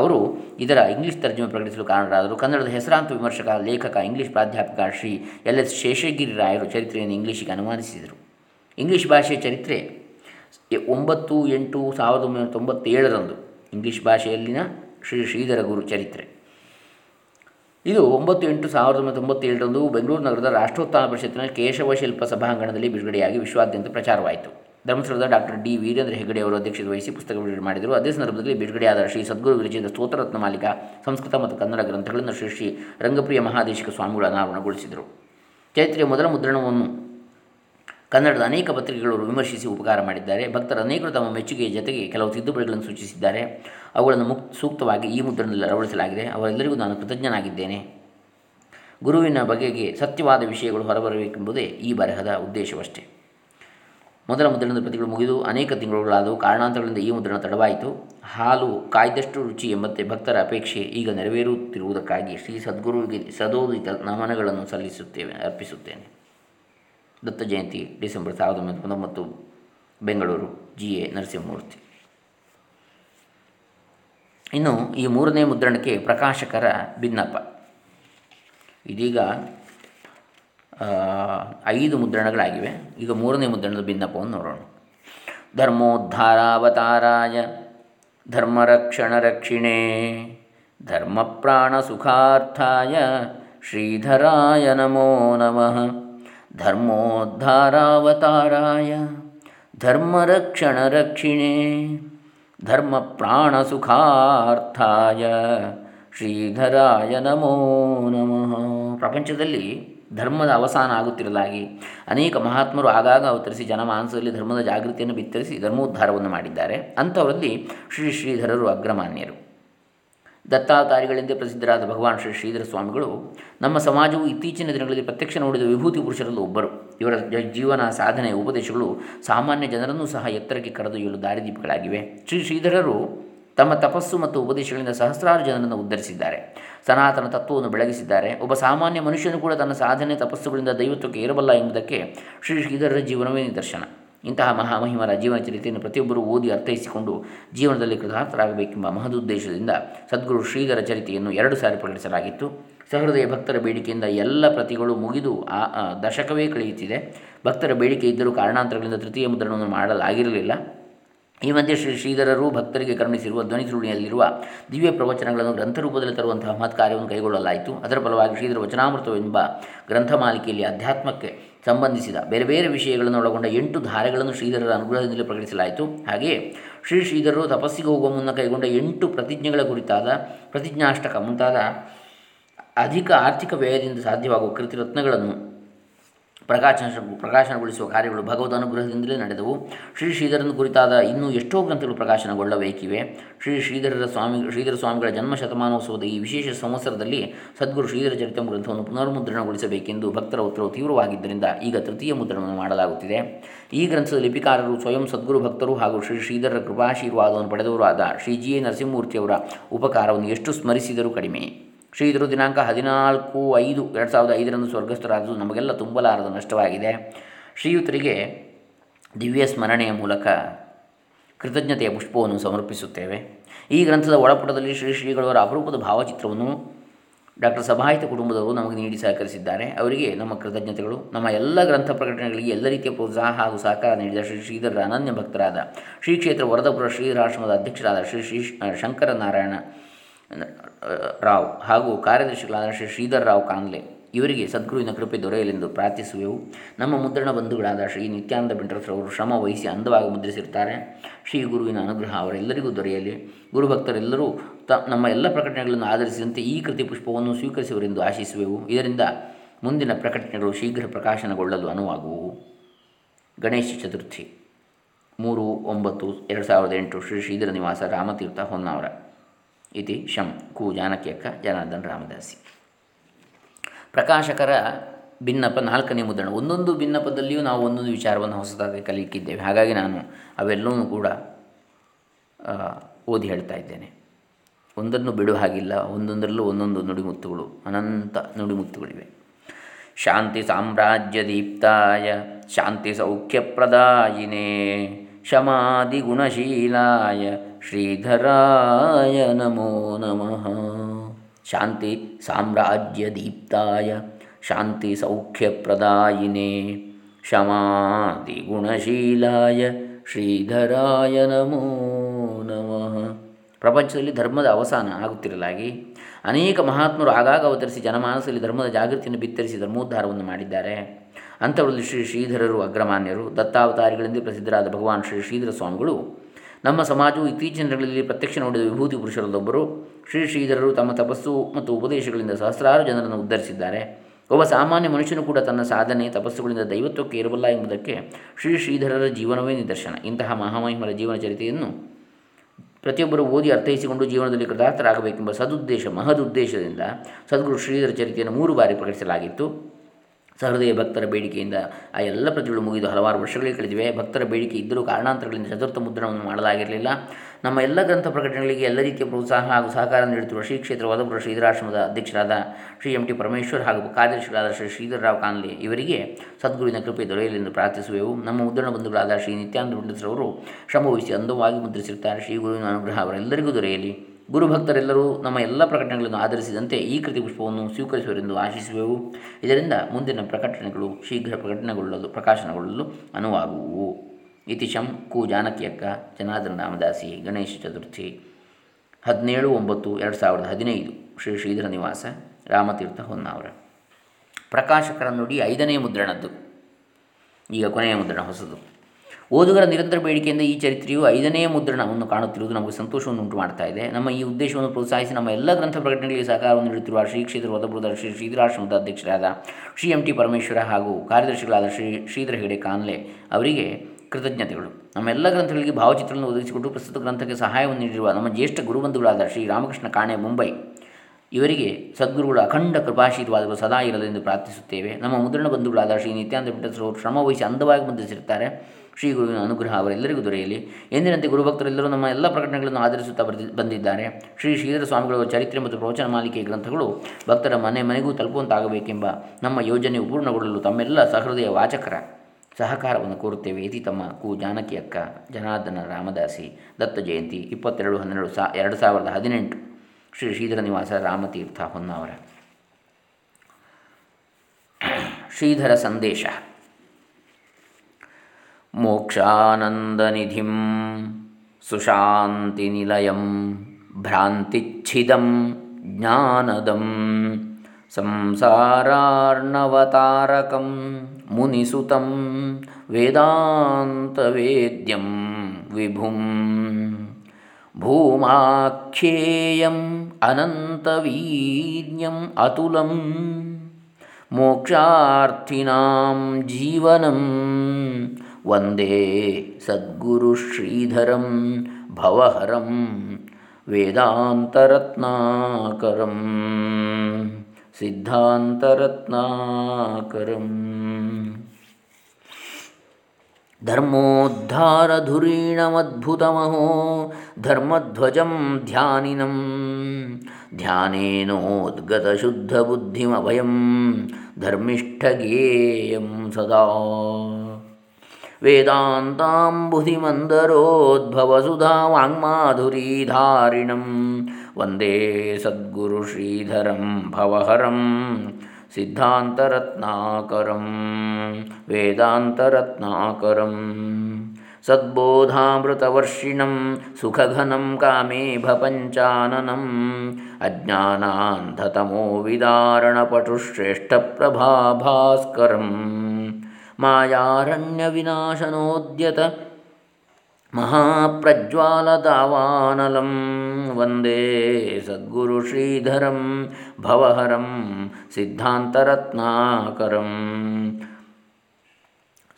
ಅವರು ಇದರ ಇಂಗ್ಲೀಷ್ ತರ್ಜಮೆ ಪ್ರಕಟಿಸಲು ಕಾರಣರಾದರು. ಕನ್ನಡದ ಹೆಸರಾಂತ ವಿಮರ್ಶಕ, ಲೇಖಕ, ಇಂಗ್ಲೀಷ್ ಪ್ರಾಧ್ಯಾಪಕ ಶ್ರೀ ಎಲ್ ಎಸ್ ಶೇಷಗಿರಿ ರಾಯರು ಚರಿತ್ರೆಯನ್ನು ಇಂಗ್ಲೀಷಿಗೆ ಅನುವಾದಿಸಿದರು. ಇಂಗ್ಲೀಷ್ ಭಾಷೆಯ ಚರಿತ್ರೆ ಒಂಬತ್ತು ಎಂಟು ಸಾವಿರದ ಒಂಬೈನೂರ ತೊಂಬತ್ತೇಳರಂದು ಇಂಗ್ಲೀಷ್ ಭಾಷೆಯಲ್ಲಿನ ಶ್ರೀ ಶ್ರೀಧರ ಗುರು ಚರಿತ್ರೆ. ಇದು ಒಂಬತ್ತು ಎಂಟು ಸಾವಿರದ ಒಂಬೈನೂರ ತೊಂಬತ್ತೇಳರಂದು ಬೆಂಗಳೂರು ನಗರದ ರಾಷ್ಟ್ರೋತ್ಥಾನ ಪರಿಷತ್ತಿನ ಕೇಶವ ಶಿಲ್ಪ ಸಭಾಂಗಣದಲ್ಲಿ ಬಿಡುಗಡೆಯಾಗಿ ವಿಶ್ವಾದ್ಯಂತ ಪ್ರಚಾರವಾಯಿತು. ಧರ್ಮಸ್ಥಳದ ಡಾಕ್ಟರ್ ಡಿ. ವೀರೇಂದ್ರ ಹೆಗಡೆ ಅವರು ಅಧ್ಯಕ್ಷತೆ ವಹಿಸಿ ಪುಸ್ತಕ ಬಿಡುಗಡೆ ಮಾಡಿದರು. ಅದೇ ಸಂದರ್ಭದಲ್ಲಿ ಬಿಡುಗಡೆಯಾದ ಶ್ರೀ ಸದ್ಗುರು ವಿರಚಿತ ಸ್ತೋತ್ರರತ್ನ ಮಾಲಿಕ, ಸಂಸ್ಕೃತ ಮತ್ತು ಕನ್ನಡ ಗ್ರಂಥಗಳನ್ನು ಶ್ರೀ ಶ್ರೀ ರಂಗಪ್ರಿಯ ಮಹಾದೇಶಿಕ ಸ್ವಾಮಿಗಳು ಅನಾವರಣಗೊಳಿಸಿದರು. ಚೈತ್ರಿಯ ಮೊದಲ ಮುದ್ರಣವನ್ನು ಕನ್ನಡದ ಅನೇಕ ಪತ್ರಿಕೆಗಳು ವಿಮರ್ಶಿಸಿ ಉಪಕಾರ ಮಾಡಿದ್ದಾರೆ. ಭಕ್ತರ ಅನೇಕರು ತಮ್ಮ ಮೆಚ್ಚುಗೆಯ ಜೊತೆಗೆ ಕೆಲವು ತಿದ್ದುಪಡಿಗಳನ್ನು ಸೂಚಿಸಿದ್ದಾರೆ. ಅವುಗಳನ್ನು ಮುಕ್, ಸೂಕ್ತವಾಗಿ ಈ ಮುದ್ರಣದಲ್ಲಿ ಅಳವಡಿಸಲಾಗಿದೆ. ಅವರೆಲ್ಲರಿಗೂ ನಾನು ಕೃತಜ್ಞನಾಗಿದ್ದೇನೆ. ಗುರುವಿನ ಬಗೆಗೆ ಸತ್ಯವಾದ ವಿಷಯಗಳು ಹೊರಬರಬೇಕೆಂಬುದೇ ಈ ಬರಹದ ಉದ್ದೇಶವಷ್ಟೇ. ಮೊದಲ ಮುದ್ರಣದ ಪ್ರತಿಗಳು ಮುಗಿದು ಅನೇಕ ತಿಂಗಳುಗಳಾದವು. ಕಾರಣಾಂತರಗಳಿಂದ ಈ ಮುದ್ರಣ ತಡವಾಯಿತು. ಹಾಲು ಕಾಯ್ದಷ್ಟು ರುಚಿ ಎಂಬಂತೆ ಭಕ್ತರ ಅಪೇಕ್ಷೆ ಈಗ ನೆರವೇರುತ್ತಿರುವುದಕ್ಕಾಗಿ ಶ್ರೀ ಸದ್ಗುರುವಿಗೆ ಸದೋದಿತ ನಮನಗಳನ್ನು ಸಲ್ಲಿಸುತ್ತೇವೆ, ಅರ್ಪಿಸುತ್ತೇನೆ. ದತ್ತ ಜಯಂತಿ ಡಿಸೆಂಬರ್ ಸಾವಿರದ ಒಂಬೈನೂರ ತೊಂಬತ್ತೊಂಬತ್ತು, ಬೆಂಗಳೂರು ಜಿ ಎ ನರಸಿಂಹಮೂರ್ತಿ. ಇನ್ನು ಈ ಮೂರನೇ ಮುದ್ರಣಕ್ಕೆ ಪ್ರಕಾಶಕರ ಭಿನ್ನಪ್ಪ ಇದೀಗ ಐದು ಮುದ್ರಣಗಳಾಗಿವೆ. ಈಗ ಮೂರನೇ ಮುದ್ರಣದ ಭಿನ್ನಪ್ಪವನ್ನು ನೋಡೋಣ. ಧರ್ಮೋದ್ಧಾರಾವತಾರಾಯ, ಧರ್ಮರಕ್ಷಣ ರಕ್ಷಿಣೆ, ಧರ್ಮಪ್ರಾಣ ಸುಖಾರ್ಥಾಯ, ಶ್ರೀಧರಾಯ ನಮೋ ನಮಃ. ಧರ್ಮೋದ್ಧಾರಾವತಾರಾಯ ಪ್ರಾಣ ಸುಖಾರ್ಥಾಯ ಶ್ರೀಧರಾಯ ನಮೋ ನಮಃ. ಪ್ರಪಂಚದಲ್ಲಿ ಧರ್ಮದ ಅವಸಾನ ಆಗುತ್ತಿರಲಾಗಿ ಅನೇಕ ಮಹಾತ್ಮರು ಆಗಾಗ ಅವತರಿಸಿ ಜನಮಾನಸದಲ್ಲಿ ಧರ್ಮದ ಜಾಗೃತಿಯನ್ನು ಬಿತ್ತರಿಸಿ ಧರ್ಮೋದ್ಧಾರವನ್ನು ಮಾಡಿದ್ದಾರೆ. ಅಂಥವರಲ್ಲಿ ಶ್ರೀ ಶ್ರೀಧರರು ಅಗ್ರಮಾನ್ಯರು. ದತ್ತಾವತಾರಿಗಳಿಂದ ಪ್ರಸಿದ್ಧರಾದ ಭಗವಾನ್ ಶ್ರೀ ಶ್ರೀಧರ ಸ್ವಾಮಿಗಳು ನಮ್ಮ ಸಮಾಜವು ಇತ್ತೀಚಿನ ದಿನಗಳಲ್ಲಿ ಪ್ರತ್ಯಕ್ಷ ನೋಡಿದ ವಿಭೂತಿ ಪುರುಷರಲ್ಲೂ ಒಬ್ಬರು. ಇವರ ಜೀವನ, ಸಾಧನೆ, ಉಪದೇಶಗಳು ಸಾಮಾನ್ಯ ಜನರನ್ನೂ ಸಹ ಎತ್ತರಕ್ಕೆ ಕರೆದೊಯ್ಯಲು ದಾರಿದೀಪಗಳಾಗಿವೆ. ಶ್ರೀ ಶ್ರೀಧರರು ತಮ್ಮ ತಪಸ್ಸು ಮತ್ತು ಉಪದೇಶಗಳಿಂದ ಸಹಸ್ರಾರು ಜನರನ್ನು ಉದ್ಧರಿಸಿದ್ದಾರೆ. ಸನಾತನ ತತ್ವವನ್ನು ಬೆಳಗಿಸಿದ್ದಾರೆ. ಒಬ್ಬ ಸಾಮಾನ್ಯ ಮನುಷ್ಯನು ಕೂಡ ತನ್ನ ಸಾಧನೆ, ತಪಸ್ಸುಗಳಿಂದ ದೈವತ್ವಕ್ಕೆ ಏರಬಲ್ಲ ಎಂಬುದಕ್ಕೆ ಶ್ರೀ ಶ್ರೀಧರರ ಜೀವನವೇ ನಿದರ್ಶನ. ಇಂತಹ ಮಹಾಮಹಿಮರ ಜೀವನ ಚರಿತೆಯನ್ನು ಪ್ರತಿಯೊಬ್ಬರೂ ಓದಿ ಅರ್ಥೈಸಿಕೊಂಡು ಜೀವನದಲ್ಲಿ ಕೃತಾರ್ಥರಾಗಬೇಕೆಂಬ ಮಹದುದ್ದೇಶದಿಂದ ಸದ್ಗುರು ಶ್ರೀಧರ ಚರಿತೆಯನ್ನು ಎರಡು ಸಾರಿ ಪ್ರಕಟಿಸಲಾಗಿತ್ತು. ಸಹೃದಯ ಭಕ್ತರ ಬೇಡಿಕೆಯಿಂದ ಎಲ್ಲ ಪ್ರತಿಗಳು ಮುಗಿದು ಆ ದಶಕವೇ ಕಳೆಯುತ್ತಿದೆ. ಭಕ್ತರ ಬೇಡಿಕೆ ಇದ್ದರೂ ಕಾರಣಾಂತರಗಳಿಂದ ತೃತೀಯ ಮುದ್ರಣವನ್ನು ಮಾಡಲಾಗಿರಲಿಲ್ಲ. ಈ ಮಧ್ಯೆ ಶ್ರೀ ಶ್ರೀಧರರು ಭಕ್ತರಿಗೆ ಕರುಣಿಸಿರುವ ಧ್ವನಿಸುರುಳಿಯಲ್ಲಿರುವ ದಿವ್ಯ ಪ್ರವಚನಗಳನ್ನು ಗ್ರಂಥರೂಪದಲ್ಲಿ ತರುವಂತಹ ಮಹತ್ ಕಾರ್ಯವನ್ನು ಕೈಗೊಳ್ಳಲಾಯಿತು. ಅದರ ಫಲವಾಗಿ ಶ್ರೀಧರ ವಚನಾಮೃತವೆಂಬ ಗ್ರಂಥಮಾಲಿಕೆಯಲ್ಲಿ ಅಧ್ಯಾತ್ಮಕ್ಕೆ ಸಂಬಂಧಿಸಿದ ಬೇರೆ ಬೇರೆ ವಿಷಯಗಳನ್ನು ಒಳಗೊಂಡ ಎಂಟು ಧಾರೆಗಳನ್ನು ಶ್ರೀಧರರ ಅನುಗ್ರಹದಿಂದಲೇ ಪ್ರಕಟಿಸಲಾಯಿತು. ಹಾಗೆಯೇ ಶ್ರೀ ಶ್ರೀಧರರು ತಪಸ್ಸಿಗೆ ಹೋಗುವ ಮುನ್ನ ಕೈಗೊಂಡ ಎಂಟು ಪ್ರತಿಜ್ಞೆಗಳ ಕುರಿತಾದ ಪ್ರತಿಜ್ಞಾಷ್ಟಕ ಮುಂತಾದ ಅಧಿಕ ಆರ್ಥಿಕ ವ್ಯಯದಿಂದ ಸಾಧ್ಯವಾಗುವ ಕೃತಿರತ್ನಗಳನ್ನು ಪ್ರಕಾಶನ ಪ್ರಕಾಶನಗೊಳಿಸುವ ಕಾರ್ಯಗಳು ಭಗವದ್ ಅನುಗ್ರಹದಿಂದಲೇ ನಡೆದವು. ಶ್ರೀ ಶ್ರೀಧರನ ಕುರಿತಾದ ಇನ್ನೂ ಎಷ್ಟೋ ಗ್ರಂಥಗಳು ಪ್ರಕಾಶನಗೊಳ್ಳಬೇಕಿವೆ. ಶ್ರೀ ಶ್ರೀಧರರ ಸ್ವಾಮಿ, ಶ್ರೀಧರ ಸ್ವಾಮಿಗಳ ಜನ್ಮ ಶತಮಾನೋತ್ಸವದ ಈ ವಿಶೇಷ ಸಂವತ್ಸರದಲ್ಲಿ ಸದ್ಗುರು ಶ್ರೀಧರ ಚರಿತ ಗ್ರಂಥವನ್ನು ಪುನರ್ಮುದ್ರಣಗೊಳಿಸಬೇಕೆಂದು ಭಕ್ತರ ಉತ್ತರವು ತೀವ್ರವಾಗಿದ್ದರಿಂದ ಈಗ ತೃತೀಯ ಮುದ್ರಣವನ್ನು ಮಾಡಲಾಗುತ್ತಿದೆ. ಈ ಗ್ರಂಥದ ಲಿಪಿಕಾರರು ಸ್ವಯಂ ಸದ್ಗುರು ಭಕ್ತರು ಹಾಗೂ ಶ್ರೀ ಶ್ರೀಧರರ ಕೃಪಾಶೀರ್ವಾದವನ್ನು ಆದ ಶ್ರೀ ಜಿ ಎ ನರಸಿಂಹಮೂರ್ತಿಯವರ ಉಪಕಾರವನ್ನು ಎಷ್ಟು ಸ್ಮರಿಸಿದರೂ ಕಡಿಮೆ. ಶ್ರೀಧರು ದಿನಾಂಕ ಹದಿನಾಲ್ಕು ಐದು ಎರಡು ಸಾವಿರದ ಐದರಂದು ಸ್ವರ್ಗಸ್ಥರಾದದ್ದು ನಮಗೆಲ್ಲ ತುಂಬಲಾರದ ನಷ್ಟವಾಗಿದೆ. ಶ್ರೀಯುತರಿಗೆ ದಿವ್ಯ ಸ್ಮರಣೆಯ ಮೂಲಕ ಕೃತಜ್ಞತೆಯ ಪುಷ್ಪವನ್ನು ಸಮರ್ಪಿಸುತ್ತೇವೆ. ಈ ಗ್ರಂಥದ ಒಳಪುಟದಲ್ಲಿ ಶ್ರೀ ಶ್ರೀಗಳವರ ಅಪರೂಪದ ಭಾವಚಿತ್ರವನ್ನು ಡಾಕ್ಟರ್ ಸಭಾಹಿತ ಕುಟುಂಬದವರು ನಮಗೆ ನೀಡಿ ಸಹಕರಿಸಿದ್ದಾರೆ. ಅವರಿಗೆ ನಮ್ಮ ಕೃತಜ್ಞತೆಗಳು. ನಮ್ಮ ಎಲ್ಲ ಗ್ರಂಥ ಪ್ರಕಟಣೆಗಳಿಗೆ ಎಲ್ಲ ರೀತಿಯ ಪ್ರೋತ್ಸಾಹ ಹಾಗೂ ಸಹಕಾರ ನೀಡಿದ ಶ್ರೀ ಶ್ರೀಧರರ ಅನನ್ಯ ಭಕ್ತರಾದ ಶ್ರೀ ಕ್ಷೇತ್ರ ವರದಪುರ ಶ್ರೀಧರಾಶ್ರಮದ ಅಧ್ಯಕ್ಷರಾದ ಶ್ರೀ ಶ್ರೀ ಶಂಕರ ನಾರಾಯಣ ರಾವ್ ಹಾಗೂ ಕಾರ್ಯದರ್ಶಿಗಳಾದ ಶ್ರೀ ಶ್ರೀಧರ್ ರಾವ್ ಕಾನ್ಲೆ ಇವರಿಗೆ ಸದ್ಗುರುವಿನ ಕೃಪೆ ದೊರೆಯಲೆಂದು ಪ್ರಾರ್ಥಿಸುವೆವು. ನಮ್ಮ ಮುದ್ರಣ ಬಂಧುಗಳಾದ ಶ್ರೀ ನಿತ್ಯಾನಂದ ಬಿಂಡ್ರಸ್ರವರು ಶ್ರಮ ವಹಿಸಿ ಅಂದವಾಗಿ ಮುದ್ರಿಸಿರ್ತಾರೆ ಶ್ರೀ ಗುರುವಿನ ಅನುಗ್ರಹ ಅವರೆಲ್ಲರಿಗೂ ದೊರೆಯಲಿ. ಗುರುಭಕ್ತರೆಲ್ಲರೂ ತ, ನಮ್ಮ ಎಲ್ಲ ಪ್ರಕಟಣೆಗಳನ್ನು ಆಧರಿಸಿದಂತೆ ಈ ಕೃತಿ ಪುಷ್ಪವನ್ನು ಸ್ವೀಕರಿಸುವರೆಂದು ಆಶಿಸುವೆವು. ಇದರಿಂದ ಮುಂದಿನ ಪ್ರಕಟಣೆಗಳು ಶೀಘ್ರ ಪ್ರಕಾಶನಗೊಳ್ಳಲು ಅನುವಾಗುವು. ಗಣೇಶ ಚತುರ್ಥಿ ಮೂರು ಒಂಬತ್ತು ಎರಡು ಸಾವಿರದ ಎಂಟು ಶ್ರೀ ಶ್ರೀಧರ ನಿವಾಸ ರಾಮತೀರ್ಥ ಹೊನ್ನಾವರ. ಇತಿ ಶಂ ಕು ಜಾನಕಿಯಕ್ಕ ಜನಾರ್ದನ್ ರಾಮದಾಸಿ ಪ್ರಕಾಶಕರ ಭಿನ್ನಪ ನಾಲ್ಕನೇ ಮುದ್ರಣ, ಒಂದೊಂದು ಭಿನ್ನಪದಲ್ಲಿಯೂ ನಾವು ಒಂದೊಂದು ವಿಚಾರವನ್ನು ಹೊಸದಾಗಿ ಕಲಿಯಕ್ಕಿದ್ದೇವೆ ಹಾಗಾಗಿ ನಾನು ಅವೆಲ್ಲವೂ ಕೂಡ ಓದಿ ಹೇಳ್ತಾ ಇದ್ದೇನೆ. ಒಂದನ್ನು ಬಿಡುವ ಹಾಗಿಲ್ಲ, ಒಂದೊಂದರಲ್ಲೂ ಒಂದೊಂದು ನುಡಿಮುತ್ತುಗಳು, ಅನಂತ ನುಡಿಮುತ್ತುಗಳಿವೆ. ಶಾಂತಿ ಸಾಮ್ರಾಜ್ಯ ದೀಪ್ತಾಯ, ಶಾಂತಿ ಸೌಖ್ಯಪ್ರದಾಯಿನೇ ಶಮಾದಿಗುಣಶೀಲಾಯ ಶ್ರೀಧರಾಯ ನಮೋ ನಮಃ. ಶಾಂತಿ ಸಾಮ್ರಾಜ್ಯ ದೀಪ್ತಾಯ, ಶಾಂತಿ ಸೌಖ್ಯಪ್ರದಾಯಿನೇ. ಶಮಾದಿಗುಣಶೀಲಾಯ ಶ್ರೀಧರಾಯ ನಮೋ ನಮಃ. ಪ್ರಪಂಚದಲ್ಲಿ ಧರ್ಮದ ಅವಸಾನ ಆಗುತ್ತಿರಲಾಗಿ, ಅನೇಕ ಮಹಾತ್ಮರು ಆಗಾಗ ಅವತರಿಸಿ ಜನಮಾನಸದಲ್ಲಿ ಧರ್ಮದ ಜಾಗೃತಿಯನ್ನು ಬಿತ್ತರಿಸಿ ಧರ್ಮೋದ್ಧಾರವನ್ನು ಮಾಡಿದ್ದಾರೆ. ಅಂಥವರಲ್ಲಿ ಶ್ರೀ ಶ್ರೀಧರರು, ಅಗ್ರಮಾನ್ಯರು, ದತ್ತಾವತಾರಿಗಳೆಂದೇ ಪ್ರಸಿದ್ಧರಾದ ಭಗವಾನ್ ಶ್ರೀ ಶ್ರೀಧರ ಸ್ವಾಮಿಗಳು ನಮ್ಮ ಸಮಾಜವು ಇತ್ತೀಚಿನ ದಿನಗಳಲ್ಲಿ ಪ್ರತ್ಯಕ್ಷ ನೋಡಿದ ವಿಭೂತಿ ಪುರುಷರಲ್ಲೊಬ್ಬರು. ಶ್ರೀ ಶ್ರೀಧರರು ತಮ್ಮ ತಪಸ್ಸು ಮತ್ತು ಉಪದೇಶಗಳಿಂದ ಸಹಸ್ರಾರು ಜನರನ್ನು ಉದ್ಧರಿಸಿದ್ದಾರೆ. ಒಬ್ಬ ಸಾಮಾನ್ಯ ಮನುಷ್ಯನು ಕೂಡ ತನ್ನ ಸಾಧನೆ, ತಪಸ್ಸುಗಳಿಂದ ದೈವತ್ವಕ್ಕೆ ಇರಬಲ್ಲ ಎಂಬುದಕ್ಕೆ ಶ್ರೀ ಶ್ರೀಧರರ ಜೀವನವೇ ನಿದರ್ಶನ. ಇಂತಹ ಮಹಾಮಹಿಮರ ಜೀವನ ಚರಿತೆಯನ್ನು ಪ್ರತಿಯೊಬ್ಬರು ಓದಿ ಅರ್ಥೈಸಿಕೊಂಡು ಜೀವನದಲ್ಲಿ ಕೃತಾರ್ಥರಾಗಬೇಕೆಂಬ ಸದುದ್ದೇಶ, ಮಹದುದ್ದೇಶದಿಂದ ಸದ್ಗುರು ಶ್ರೀಧರ ಚರಿತೆಯನ್ನು ಮೂರು ಬಾರಿ ಪ್ರಕಟಿಸಲಾಗಿತ್ತು. ಸಹೃದಯ ಭಕ್ತರ ಬೇಡಿಕೆಯಿಂದ ಆ ಎಲ್ಲ ಪ್ರತಿಗಳು ಮುಗಿದು ಹಲವಾರು ವರ್ಷಗಳೇ ಕಳೆದಿವೆ. ಭಕ್ತರ ಬೇಡಿಕೆ ಇದ್ದರೂ ಕಾರಣಾಂತರಗಳಿಂದ ಚತುರ್ಥ ಮುದ್ರಣವನ್ನು ಮಾಡಲಾಗಿರಲಿಲ್ಲ. ನಮ್ಮ ಎಲ್ಲ ಗ್ರಂಥ ಪ್ರಕಟಣೆಗಳಿಗೆ ಎಲ್ಲ ರೀತಿಯ ಪ್ರೋತ್ಸಾಹ ಹಾಗೂ ಸಹಕಾರ ನೀಡುತ್ತಿರುವ ಶ್ರೀ ಕ್ಷೇತ್ರ ವದಪುರ ಶ್ರೀಧರಾಶ್ರಮದ ಅಧ್ಯಕ್ಷರಾದ ಶ್ರೀ ಎಂ ಟಿ ಪರಮೇಶ್ವರ್ ಹಾಗೂ ಕಾರ್ಯದರ್ಶಿಗಳಾದ ಶ್ರೀ ಶ್ರೀಧರರಾವ್ ಕಾನ್ಲೆ ಇವರಿಗೆ ಸದ್ಗುರುವಿನ ಕೃಪೆ ದೊರೆಯಲೆಂದು ಪ್ರಾರ್ಥಿಸುವೆವು. ನಮ್ಮ ಮುದ್ರಣ ಬಂಧುಗಳಾದ ಶ್ರೀ ನಿತ್ಯಾನಂದ ಪಂಡಿತರವರು ಶ್ರಮವಹಿಸಿ ಅಂದವಾಗಿ ಮುದ್ರಿಸಿರುತ್ತಾರೆ. ಶ್ರೀ ಗುರುವಿನ ಅನುಗ್ರಹ ಅವರೆಲ್ಲರಿಗೂ ದೊರೆಯಲಿ. ಗುರುಭಕ್ತರೆಲ್ಲರೂ ನಮ್ಮ ಎಲ್ಲ ಪ್ರಕಟಣೆಗಳನ್ನು ಆಧರಿಸಿದಂತೆ ಈ ಕೃತಿ ಪುಷ್ಪವನ್ನು ಸ್ವೀಕರಿಸುವರೆಂದು ಆಶಿಸುವೆವು. ಇದರಿಂದ ಮುಂದಿನ ಪ್ರಕಟಣೆಗಳು ಶೀಘ್ರ ಪ್ರಕಟಣೆಗೊಳ್ಳಲು, ಪ್ರಕಾಶನಗೊಳ್ಳಲು ಅನುವಾಗುವು. ಇತಿಶಂ ಕು ಜಾನಕಿಯಕ್ಕ ಜನಾರ್ದನ ರಾಮದಾಸಿ ಗಣೇಶ ಚತುರ್ಥಿ ಹದಿನೇಳು ಒಂಬತ್ತು ಎರಡು ಸಾವಿರದ ಹದಿನೈದು. ಶ್ರೀ ಶ್ರೀಧರ ನಿವಾಸ, ರಾಮತೀರ್ಥ ಹೊನ್ನಾವರ. ಪ್ರಕಾಶಕರ ನುಡಿ ಐದನೇ ಮುದ್ರಣದ್ದು. ಈಗ ಕೊನೆಯ ಮುದ್ರಣ ಹೊಸದು. ಓದುಗರ ನಿರಂತರ ಬೇಡಿಕೆಯಿಂದ ಈ ಚರಿತ್ರೆಯು ಐದನೇ ಮುದ್ರಣವನ್ನು ಕಾಣುತ್ತಿರುವುದು ನಮಗೆ ಸಂತೋಷವನ್ನು ಉಂಟು ಮಾಡ್ತಾ ಇದೆ. ನಮ್ಮ ಈ ಉದ್ದೇಶವನ್ನು ಪ್ರೋತ್ಸಾಹಿಸಿ ನಮ್ಮ ಎಲ್ಲ ಗ್ರಂಥ ಪ್ರಕಟಣೆಗಳಿಗೆ ಸಹಕಾರವನ್ನು ನೀಡುತ್ತಿರುವ ಶ್ರೀ ಕ್ಷೇತ್ರ ವದಪುರದ ಶ್ರೀ ಶ್ರೀಧರಾಶ್ರಮದ ಅಧ್ಯಕ್ಷರಾದ ಶ್ರೀ ಎಂ ಟಿ ಪರಮೇಶ್ವರ ಹಾಗೂ ಕಾರ್ಯದರ್ಶಿಗಳಾದ ಶ್ರೀ ಶ್ರೀಧರ ಹೆಡೆ ಕಾನ್ಲೆ ಅವರಿಗೆ ಕೃತಜ್ಞತೆಗಳು. ನಮ್ಮ ಎಲ್ಲ ಗ್ರಂಥಗಳಿಗೆ ಭಾವಚಿತ್ರವನ್ನು ಒದಗಿಸಿಕೊಟ್ಟು ಪ್ರಸ್ತುತ ಗ್ರಂಥಕ್ಕೆ ಸಹಾಯವನ್ನು ನೀಡಿರುವ ನಮ್ಮ ಜ್ಯೇಷ್ಠ ಗುರುಬಂಧುಗಳಾದ ಶ್ರೀ ರಾಮಕೃಷ್ಣ ಕಾಣೆ ಮುಂಬೈ ಇವರಿಗೆ ಸದ್ಗುರುಗಳ ಅಖಂಡ ಕೃಪಾಶೀರ್ವಾದಗಳು ಸದಾ ಇರಲೆಂದು ಪ್ರಾರ್ಥಿಸುತ್ತೇವೆ. ನಮ್ಮ ಮುದ್ರಣ ಬಂಧುಗಳಾದ ಶ್ರೀ ನಿತ್ಯಾನಂದ ಬಿಟ್ಟಸರವರು ಶ್ರಮವಹಿಸಿ ಅಂದವಾಗಿ ಮುದ್ರಿಸಿರುತ್ತಾರೆ ಶ್ರೀ ಗುರುವಿನ ಅನುಗ್ರಹ ಅವರೆಲ್ಲರಿಗೂ ದೊರೆಯಲಿ. ಎಂದಿನಂತೆ ಗುರುಭಕ್ತರೆಲ್ಲರೂ ನಮ್ಮ ಎಲ್ಲ ಪ್ರಕಟಣೆಗಳನ್ನು ಆಧರಿಸುತ್ತಾ ಬಂದಿದ್ದಾರೆ. ಶ್ರೀ ಶ್ರೀಧರ ಸ್ವಾಮಿಗಳ ಚರಿತ್ರೆ ಮತ್ತು ಪ್ರವಚನ ಮಾಲಿಕೆಯ ಗ್ರಂಥಗಳು ಭಕ್ತರ ಮನೆ ಮನೆಗೂ ತಲುಪುವಂತಾಗಬೇಕೆಂಬ ನಮ್ಮ ಯೋಜನೆ ಪೂರ್ಣಗೊಳ್ಳಲು ತಮ್ಮೆಲ್ಲ ಸಹೃದಯ ವಾಚಕರ ಸಹಕಾರವನ್ನು ಕೋರುತ್ತೇವೆ. ಇತಿ ತಮ್ಮ ಕು ಜಾನಕಿ ಅಕ್ಕ, ಜನಾರ್ದನ ರಾಮದಾಸಿ, ದತ್ತ ಜಯಂತಿ, ಇಪ್ಪತ್ತೆರಡು, ಹನ್ನೆರಡು, ಸಾ, ಎರಡು ಸಾವಿರದ ಹದಿನೆಂಟು. ಶ್ರೀ ಶ್ರೀಧರ ನಿವಾಸ ರಾಮತೀರ್ಥ ಹೊನ್ನಾವರ. ಶ್ರೀಧರ ಸಂದೇಶ. मोक्षानन्दनिधिं सुशान्तिनिलयं भ्रान्तिच्छिदं ज्ञानदं संसारार्णवतारकं मुनिसुतं वेदान्तवेद्यं विभुं भूमाख्येयम् अनन्तवीर्यम् अतुलं मोक्षार्थिनां जीवनम् ವಂದೇ ಸದ್ಗುರು ಶ್ರೀಧರಂ ಭವಹರಂ ವೇದಾಂತರತ್ನಾಕರಂ ಸಿದ್ಧಾಂತರತ್ನಾಕರಂ. ಧರ್ಮೋದ್ಧಾರಧುರೀಣಮದ್ಭುತಮಹೋ ಧರ್ಮಧ್ವಜಂ ಧ್ಯಾನಿನಂ. ಧ್ಯಾನೇನೋದ್ಗತಶುದ್ಧಬುದ್ಧಿಮಭಯಂ ಧರ್ಮಿಷ್ಠಗೇಯಂ ಸದಾ. वेदान्ताम्बुधिमन्दरोद्भवसुधा वाङ्माधुरीधारिणं वन्दे सद्गुरुश्रीधरं भवहरं सिद्धान्तरत्नाकरं वेदान्तरत्नाकरम् सद्बोधामृतवर्षिणं सुखघनं कामेभ पञ्चाननम् अज्ञानान्धतमोविदारणपटुश्रेष्ठप्रभास्करम् ಮಾಯಾರಣ್ಯವಿನಾಶನೋದ್ಯತ ಮಹಾಪ್ರಜ್ವಾಲದಾವಾನಲಂ ವಂದೇ ಸದ್ಗುರುಶ್ರೀಧರಂ ಭವಹರಂ ಸಿದ್ಧಾಂತರತ್ನಾಕರಂ.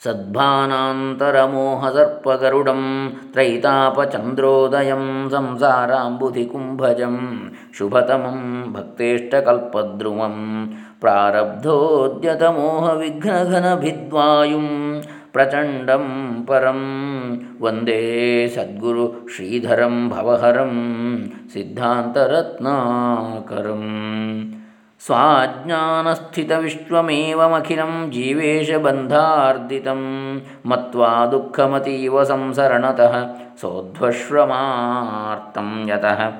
सद्भानान्तरमोहसर्पगरुडं त्रैतापचन्द्रोदयं संसाराम्बुधिकुम्भजं शुभतमं भक्तेष्टकल्पद्रुमं प्रारब्धोद्यतमोहविघ्नघनभिद्वायुं प्रचण्डं परं वन्दे सद्गुरु श्रीधरं भवहरं सिद्धान्तरत्नाकरम् स्वाज्ञानस्थितविश्वमेवमखिलं जीवेशबन्धार्दितं मत्वा दुःखमतीव संसरणतः सोध्वश्रमार्तं यतः।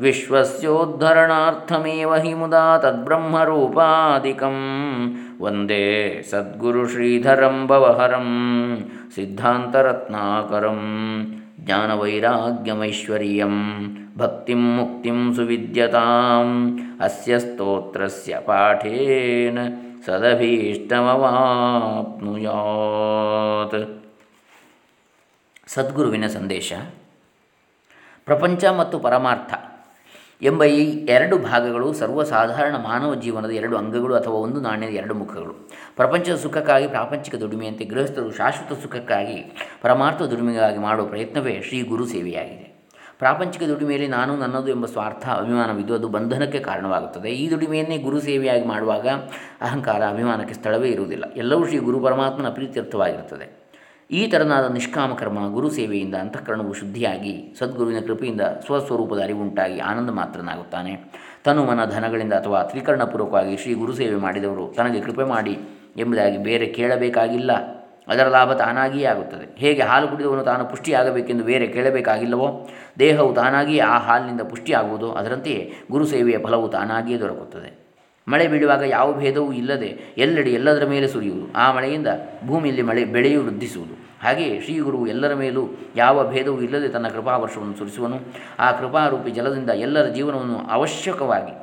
विश्वस्योद्धरणार्थमेव हि मुदा तद्ब्रह्मरूपादिकं। वंदे सद्गुरुश्रीधरं भवहरं सिद्धान्तरत्नाकरं ಜ್ಞಾನವೈರಾಗ್ಯಮೈಶ್ವರ್ಯಂ. ಭಕ್ತಿಂ ಮುಕ್ತಿಂ ಸುವಿದ್ಯತಾಂ. ಅಸ್ಯ ಸ್ತೋತ್ರಸ್ಯ ಪಾಠೇನ ಸದಭೀಷ್ಟಮವಾಪ್ನುಯಾತ್. ಸದ್ಗುರುವಿನ ಸಂದೇಶ. ಪ್ರಪಂಚ ಮತ್ತು ಪರಮಾರ್ಥ. ಎಂಬ ಈ ಎರಡು ಭಾಗಗಳು ಸರ್ವಸಾಧಾರಣ ಮಾನವ ಜೀವನದ ಎರಡು ಅಂಗಗಳು ಅಥವಾ ಒಂದು ನಾಣ್ಯದ ಎರಡು ಮುಖಗಳು. ಪ್ರಪಂಚದ ಸುಖಕ್ಕಾಗಿ, ಪ್ರಾಪಂಚಿಕ ದುಡಿಮೆಯಂತೆ ಗೃಹಸ್ಥರು ಶಾಶ್ವತ ಸುಖಕ್ಕಾಗಿ, ಪರಮಾರ್ಥ ದುಡಿಮೆಗಾಗಿ ಮಾಡುವ ಪ್ರಯತ್ನವೇ ಶ್ರೀ ಗುರು ಸೇವೆಯಾಗಿದೆ. ಪ್ರಾಪಂಚಿಕ ದುಡಿಮೆಯಲ್ಲಿ ನಾನು ನನ್ನದು ಎಂಬ ಸ್ವಾರ್ಥ, ಅಭಿಮಾನವಿದ್ದು ಅದು ಬಂಧನಕ್ಕೆ ಕಾರಣವಾಗುತ್ತದೆ. ಈ ದುಡಿಮೆಯನ್ನೇ ಗುರು ಸೇವೆಯಾಗಿ ಮಾಡುವಾಗ ಅಹಂಕಾರ, ಅಭಿಮಾನಕ್ಕೆ ಸ್ಥಳವೇ ಇರುವುದಿಲ್ಲ. ಎಲ್ಲವೂ ಶ್ರೀ ಗುರು ಪರಮಾತ್ಮನ ಪ್ರೀತ್ಯರ್ಥವಾಗಿರುತ್ತದೆ. ಈ ತರನಾದ ನಿಷ್ಕಾಮಕರ್ಮ ಗುರು ಸೇವೆಯಿಂದ ಅಂತಃಕರಣವು ಶುದ್ಧಿಯಾಗಿ, ಸದ್ಗುರುವಿನ ಕೃಪೆಯಿಂದ ಸ್ವಸ್ವರೂಪದ ಅರಿವುಂಟಾಗಿ ಆನಂದ ಮಾತ್ರನಾಗುತ್ತಾನೆ. ತನು ಮನ ಧನಗಳಿಂದ ಅಥವಾ ತ್ರಿಕರಣಪೂರ್ವಕವಾಗಿ ಶ್ರೀ ಗುರು ಸೇವೆ ಮಾಡಿದವರು ತನಗೆ ಕೃಪೆ ಮಾಡಿ ಎಂಬುದಾಗಿ ಬೇರೆ ಕೇಳಬೇಕಾಗಿಲ್ಲ. ಅದರ ಲಾಭ ತಾನಾಗಿಯೇ ಆಗುತ್ತದೆ. ಹೇಗೆ ಹಾಲು ಕುಡಿದವನು ತಾನು ಪುಷ್ಟಿಯಾಗಬೇಕೆಂದು ಬೇರೆ ಕೇಳಬೇಕಾಗಿಲ್ಲವೋ? ದೇಹವು ತಾನಾಗಿಯೇ ಆ ಹಾಲಿನಿಂದ ಪುಷ್ಟಿಯಾಗುವುದು? ಅದರಂತೆಯೇ ಗುರು ಸೇವೆಯ ಫಲವು ತಾನಾಗಿಯೇ ದೊರಕುತ್ತದೆ. ಮಳೆ ಬೀಳುವಾಗ ಯಾವ ಭೇದವೂ ಇಲ್ಲದೆ ಎಲ್ಲೆಡೆ ಎಲ್ಲದರ ಮೇಲೆ ಸುರಿಯುವುದು. ಆ ಮಳೆಯಿಂದ ಭೂಮಿಯಲ್ಲಿ ಮಳೆ ಬೆಳೆಯು ವೃದ್ಧಿಸುವುದು. ಹಾಗೆಯೇ ಶ್ರೀ ಗುರು ಎಲ್ಲರ ಮೇಲೂ ಯಾವ ಭೇದವೂ ಇಲ್ಲದೆ ತನ್ನ ಕೃಪಾವರ್ಷವನ್ನು ಸುರಿಸುವನು. ಆ ಕೃಪಾರೂಪಿ ಜಲದಿಂದ ಎಲ್ಲರ ಜೀವನವನ್ನು ಅವಶ್ಯಕವಾಗಿ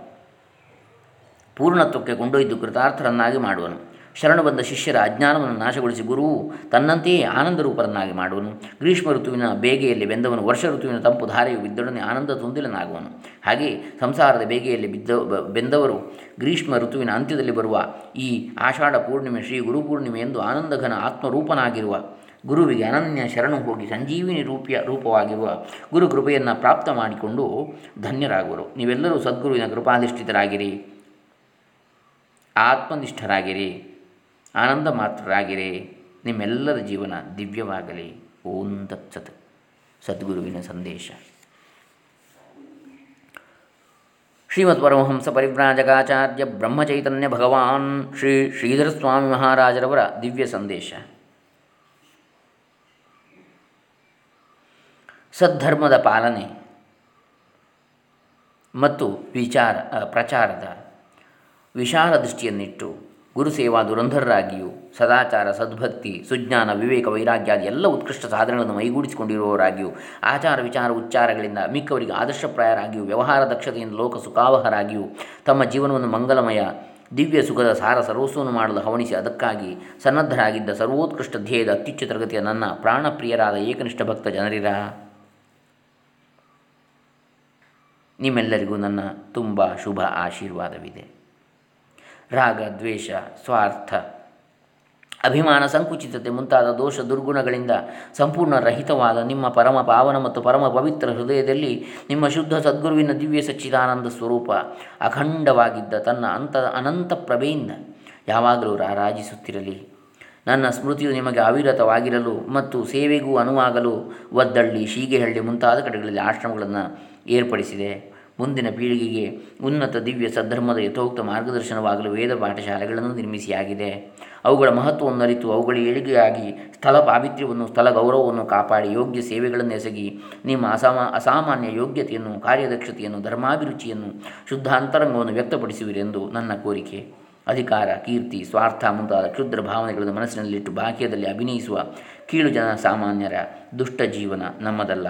ಪೂರ್ಣತ್ವಕ್ಕೆ ಕೊಂಡೊಯ್ದು ಕೃತಾರ್ಥರನ್ನಾಗಿ ಮಾಡುವನು. ಶರಣು ಬಂದ ಶಿಷ್ಯರ ಅಜ್ಞಾನವನ್ನು ನಾಶಗೊಳಿಸಿ ಗುರುವು ತನ್ನಂತೆಯೇ ಆನಂದ ರೂಪರನ್ನಾಗಿ ಮಾಡುವನು. ಗ್ರೀಷ್ಮ ಋತುವಿನ ಬೇಗೆಯಲ್ಲಿ ಬೆಂದವನು, ವರ್ಷ ಋತುವಿನ ತಂಪು ಧಾರೆಯು ಬಿದ್ದೊಡನೆ ಆನಂದ ತುಂದಿಲನಾಗುವನು. ಹಾಗೆ ಸಂಸಾರದ ಬೇಗೆಯಲ್ಲಿ ಬಿದ್ದ, ಬೆಂದವರು ಗ್ರೀಷ್ಮ ಋತುವಿನ ಅಂತ್ಯದಲ್ಲಿ ಬರುವ ಈ ಆಷಾಢ ಪೂರ್ಣಿಮೆ ಶ್ರೀ ಗುರು ಪೂರ್ಣಿಮೆ ಎಂದು ಆನಂದಘನ ಆತ್ಮರೂಪನಾಗಿರುವ ಗುರುವಿಗೆ ಅನನ್ಯ ಶರಣು ಹೋಗಿ ಸಂಜೀವಿನಿ ರೂಪಿಯ ರೂಪವಾಗಿರುವ ಗುರು ಕೃಪೆಯನ್ನು ಪ್ರಾಪ್ತ ಮಾಡಿಕೊಂಡು ಧನ್ಯರಾಗುವರು. ನೀವೆಲ್ಲರೂ ಸದ್ಗುರುವಿನ ಕೃಪಾಧಿಷ್ಠಿತರಾಗಿರಿ. ಆತ್ಮನಿಷ್ಠರಾಗಿರಿ. ಆನಂದ ಮಾತ್ರರಾಗಿರಿ ನಿಮ್ಮೆಲ್ಲರ ಜೀವನ ದಿವ್ಯವಾಗಲಿ. ಓಂ ತತ್ಸತ್. ಸದ್ಗುರುವಿನ ಸಂದೇಶ. ಶ್ರೀಮತ್ ಪರಮಹಂಸ ಪರಿವ್ರಾಜಕಾಚಾರ್ಯ ಬ್ರಹ್ಮಚೈತನ್ಯ ಭಗವಾನ್ ಶ್ರೀ ಶ್ರೀಧರ ಸ್ವಾಮಿ ಮಹಾರಾಜರವರ ದಿವ್ಯ ಸಂದೇಶ. ಸದ್ಧರ್ಮದ ಪಾಲನೆ ಮತ್ತು ವಿಚಾರ ಪ್ರಚಾರದ ವಿಶಾಲ ದೃಷ್ಟಿಯನ್ನಿಟ್ಟು ಗುರುಸೇವಾ ದುರಂಧರರಾಗಿಯೂ ಸದಾಚಾರ, ಸದ್ಭಕ್ತಿ, ಸುಜ್ಞಾನ, ವಿವೇಕ ವೈರಾಗ್ಯಾದಿ ಎಲ್ಲ ಉತ್ಕೃಷ್ಟ ಸಾಧನೆಗಳನ್ನು ಮೈಗೂಡಿಸಿಕೊಂಡಿರುವವರಾಗಿಯೂ ಆಚಾರ, ವಿಚಾರ, ಉಚ್ಚಾರಗಳಿಂದ ಮಿಕ್ಕವರಿಗೆ ಆದರ್ಶಪ್ರಾಯರಾಗಿಯೂ ವ್ಯವಹಾರ ದಕ್ಷತೆಯಿಂದ ಲೋಕ ಸುಖಾವಹರಾಗಿಯೂ ತಮ್ಮ ಜೀವನವನ್ನು ಮಂಗಲಮಯ, ದಿವ್ಯ ಸುಖದ ಸಾರ ಸರ್ವಸ್ವವನ್ನು ಮಾಡಲು ಹವಣಿಸಿ ಅದಕ್ಕಾಗಿ ಸನ್ನದ್ಧರಾಗಿದ್ದ ಸರ್ವೋತ್ಕೃಷ್ಟ ಧ್ಯೇಯದ ಅತ್ಯುಚ್ಚ ತರಗತಿಯ ನನ್ನ ಪ್ರಾಣಪ್ರಿಯರಾದ ಏಕನಿಷ್ಠ ಭಕ್ತ ಜನರಿರ. ನಿಮ್ಮೆಲ್ಲರಿಗೂ ನನ್ನ ತುಂಬ ಶುಭ ಆಶೀರ್ವಾದವಿದೆ. ರಾಗ, ದ್ವೇಷ, ಸ್ವಾರ್ಥ, ಅಭಿಮಾನ, ಸಂಕುಚಿತತೆ ಮುಂತಾದ ದೋಷ ದುರ್ಗುಣಗಳಿಂದ ಸಂಪೂರ್ಣ ರಹಿತವಾದ ನಿಮ್ಮ ಪರಮ ಪಾವನ ಮತ್ತು ಪರಮ ಪವಿತ್ರ ಹೃದಯದಲ್ಲಿ ನಿಮ್ಮ ಶುದ್ಧ ಸದ್ಗುರುವಿನ ದಿವ್ಯ ಸಚ್ಚಿದಾನಂದ ಸ್ವರೂಪ ಅಖಂಡವಾಗಿದ್ದ ತನ್ನ ಅಂತ ಅನಂತ ಪ್ರಭೆಯಿಂದ ಯಾವಾಗಲೂ ರಾರಾಜಿಸುತ್ತಿರಲಿ. ನನ್ನ ಸ್ಮೃತಿಯು ನಿಮಗೆ ಅವಿರತವಾಗಿರಲು ಮತ್ತು ಸೇವೆಗೂ ಅನುವಾಗಲು ಒದ್ದಳ್ಳಿ ಶೀಗೆಹಳ್ಳಿ ಮುಂತಾದ ಕಡೆಗಳಲ್ಲಿ ಆಶ್ರಮಗಳನ್ನು ಏರ್ಪಡಿಸಿದೆ. ಮುಂದಿನ ಪೀಳಿಗೆಗೆ ಉನ್ನತ ದಿವ್ಯ ಸದ್ಧರ್ಮದ ಯಥೋಕ್ತ ಮಾರ್ಗದರ್ಶನವಾಗಲು ವೇದ ಪಾಠಶಾಲೆಗಳನ್ನು ನಿರ್ಮಿಸಿಯಾಗಿದೆ. ಅವುಗಳ ಮಹತ್ವವನ್ನು ಅರಿತು ಅವುಗಳ ಏಳಿಗೆಯಾಗಿ ಸ್ಥಳ ಪಾವಿತ್ರ್ಯವನ್ನು, ಸ್ಥಳ ಗೌರವವನ್ನು ಕಾಪಾಡಿ ಯೋಗ್ಯ ಸೇವೆಗಳನ್ನು ಎಸಗಿ ನಿಮ್ಮ ಅಸಾಮ, ಅಸಾಮಾನ್ಯ ಯೋಗ್ಯತೆಯನ್ನು, ಕಾರ್ಯದಕ್ಷತೆಯನ್ನು, ಧರ್ಮಾಭಿರುಚಿಯನ್ನು ಶುದ್ಧ ಅಂತರಂಗವನ್ನು ವ್ಯಕ್ತಪಡಿಸುವಿರೆಂದು ನನ್ನ ಕೋರಿಕೆ. ಅಧಿಕಾರ, ಕೀರ್ತಿ, ಸ್ವಾರ್ಥ ಮುಂತಾದ ಕ್ಷುದ್ರ ಭಾವನೆಗಳನ್ನು ಮನಸ್ಸಿನಲ್ಲಿಟ್ಟು ಬಾಹ್ಯದಲ್ಲಿ ಅಭಿನಯಿಸುವ ಕೀಳು ಜನ ಸಾಮಾನ್ಯರ ದುಷ್ಟ ಜೀವನ ನಮ್ಮದಲ್ಲ.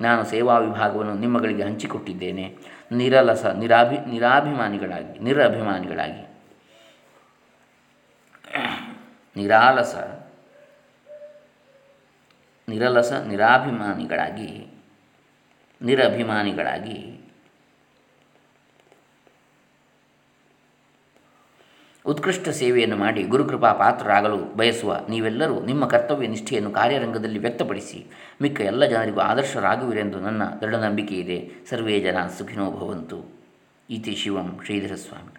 ನಾನು ಸೇವಾ ವಿಭಾಗವನ್ನು ನಿಮ್ಮಗಳಿಗೆ ಹಂಚಿಕೊಟ್ಟಿದ್ದೇನೆ. ನಿರಲಸ, ನಿರಾಭಿ, ನಿರಾಭಿಮಾನಿಗಳಾಗಿ, ನಿರಭಿಮಾನಿಗಳಾಗಿ. ನಿರಾಲಸ, ನಿರಲಸ, ನಿರಾಭಿಮಾನಿಗಳಾಗಿ, ನಿರಭಿಮಾನಿಗಳಾಗಿ ಉತ್ಕೃಷ್ಟ ಸೇವೆಯನ್ನು ಮಾಡಿ ಗುರುಕೃಪಾ ಪಾತ್ರರಾಗಲು ಬಯಸುವ ನೀವೆಲ್ಲರೂ ನಿಮ್ಮ ಕರ್ತವ್ಯ ನಿಷ್ಠೆಯನ್ನು ಕಾರ್ಯರಂಗದಲ್ಲಿ ವ್ಯಕ್ತಪಡಿಸಿ ಮಿಕ್ಕ ಎಲ್ಲ ಜನರಿಗೂ ಆದರ್ಶರಾಗುವಿರೆಂದು ನನ್ನ ದೃಢ ನಂಬಿಕೆ ಇದೆ ಸರ್ವೇ ಜನ ಸುಖಿನೋ ಭವಂತು. ಇತಿ ಶಿವಂ ಶ್ರೀಧರ ಸ್ವಾಮಿ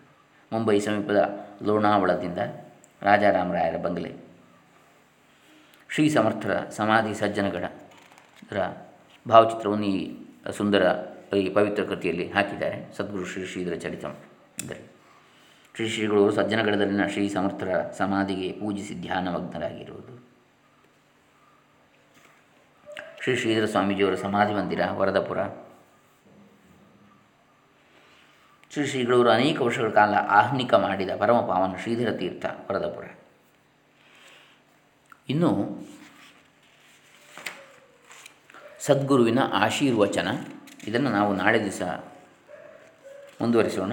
ಮುಂಬೈ ಸಮೀಪದ ಲೋಣಾವಳದಿಂದ ರಾಜಾರಾಮರಾಯರ ಬಂಗಲೆ. ಶ್ರೀ ಸಮರ್ಥರ ಸಮಾಧಿ ಸಜ್ಜನಗಡ ಭಾವಚಿತ್ರವನ್ನು ಈ ಸುಂದರ, ಈ ಪವಿತ್ರ ಕೃತಿಯಲ್ಲಿ ಹಾಕಿದ್ದಾರೆ. ಸದ್ಗುರು ಶ್ರೀ ಶ್ರೀಧರ ಚರಿತಂ. ಶ್ರೀ ಶ್ರೀಗಳು ಸಜ್ಜನಗಡದಲ್ಲಿನ ಶ್ರೀ ಸಮರ್ಥರ ಸಮಾಧಿಗೆ ಪೂಜಿಸಿ ಧ್ಯಾನಮಗ್ನರಾಗಿರುವುದು. ಶ್ರೀ ಶ್ರೀಧರ ಸ್ವಾಮೀಜಿಯವರ ಸಮಾಧಿ ಮಂದಿರ, ವರದಪುರ. ಶ್ರೀ ಶ್ರೀಗಳವರು ಅನೇಕ ವರ್ಷಗಳ ಕಾಲ ಆಹ್ನಿಕ ಮಾಡಿದ ಪರಮ ಪಾವನ ಶ್ರೀಧರ ತೀರ್ಥ, ವರದಪುರ. ಇನ್ನು ಸದ್ಗುರುವಿನ ಆಶೀರ್ವಚನ, ಇದನ್ನು ನಾವು ನಾಳೆ ದಿವಸ ಮುಂದುವರಿಸೋಣ.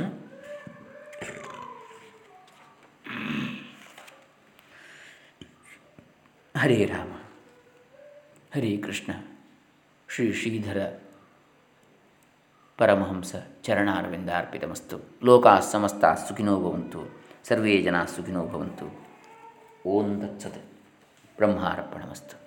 ಹರೇ ರಾಮ, ಹರೇ ಕೃಷ್ಣ, ಶ್ರೀ ಶ್ರೀಧರ ಪರಮಹಂಸ ಚರಣಾರವಿಂದಾರ್ಪಿತಮಸ್ತು. ಲೋಕಾ ಸಮಸ್ತ ಸುಖಿನೋ ಭವಂತು, ಸರ್ವೇ ಜನ ಸುಖಿನೋ ಭವಂತು. ಓಂ ದತ್ಸತ್ ಬ್ರಹ್ಮಾರ್ಪಣಮಸ್ತು.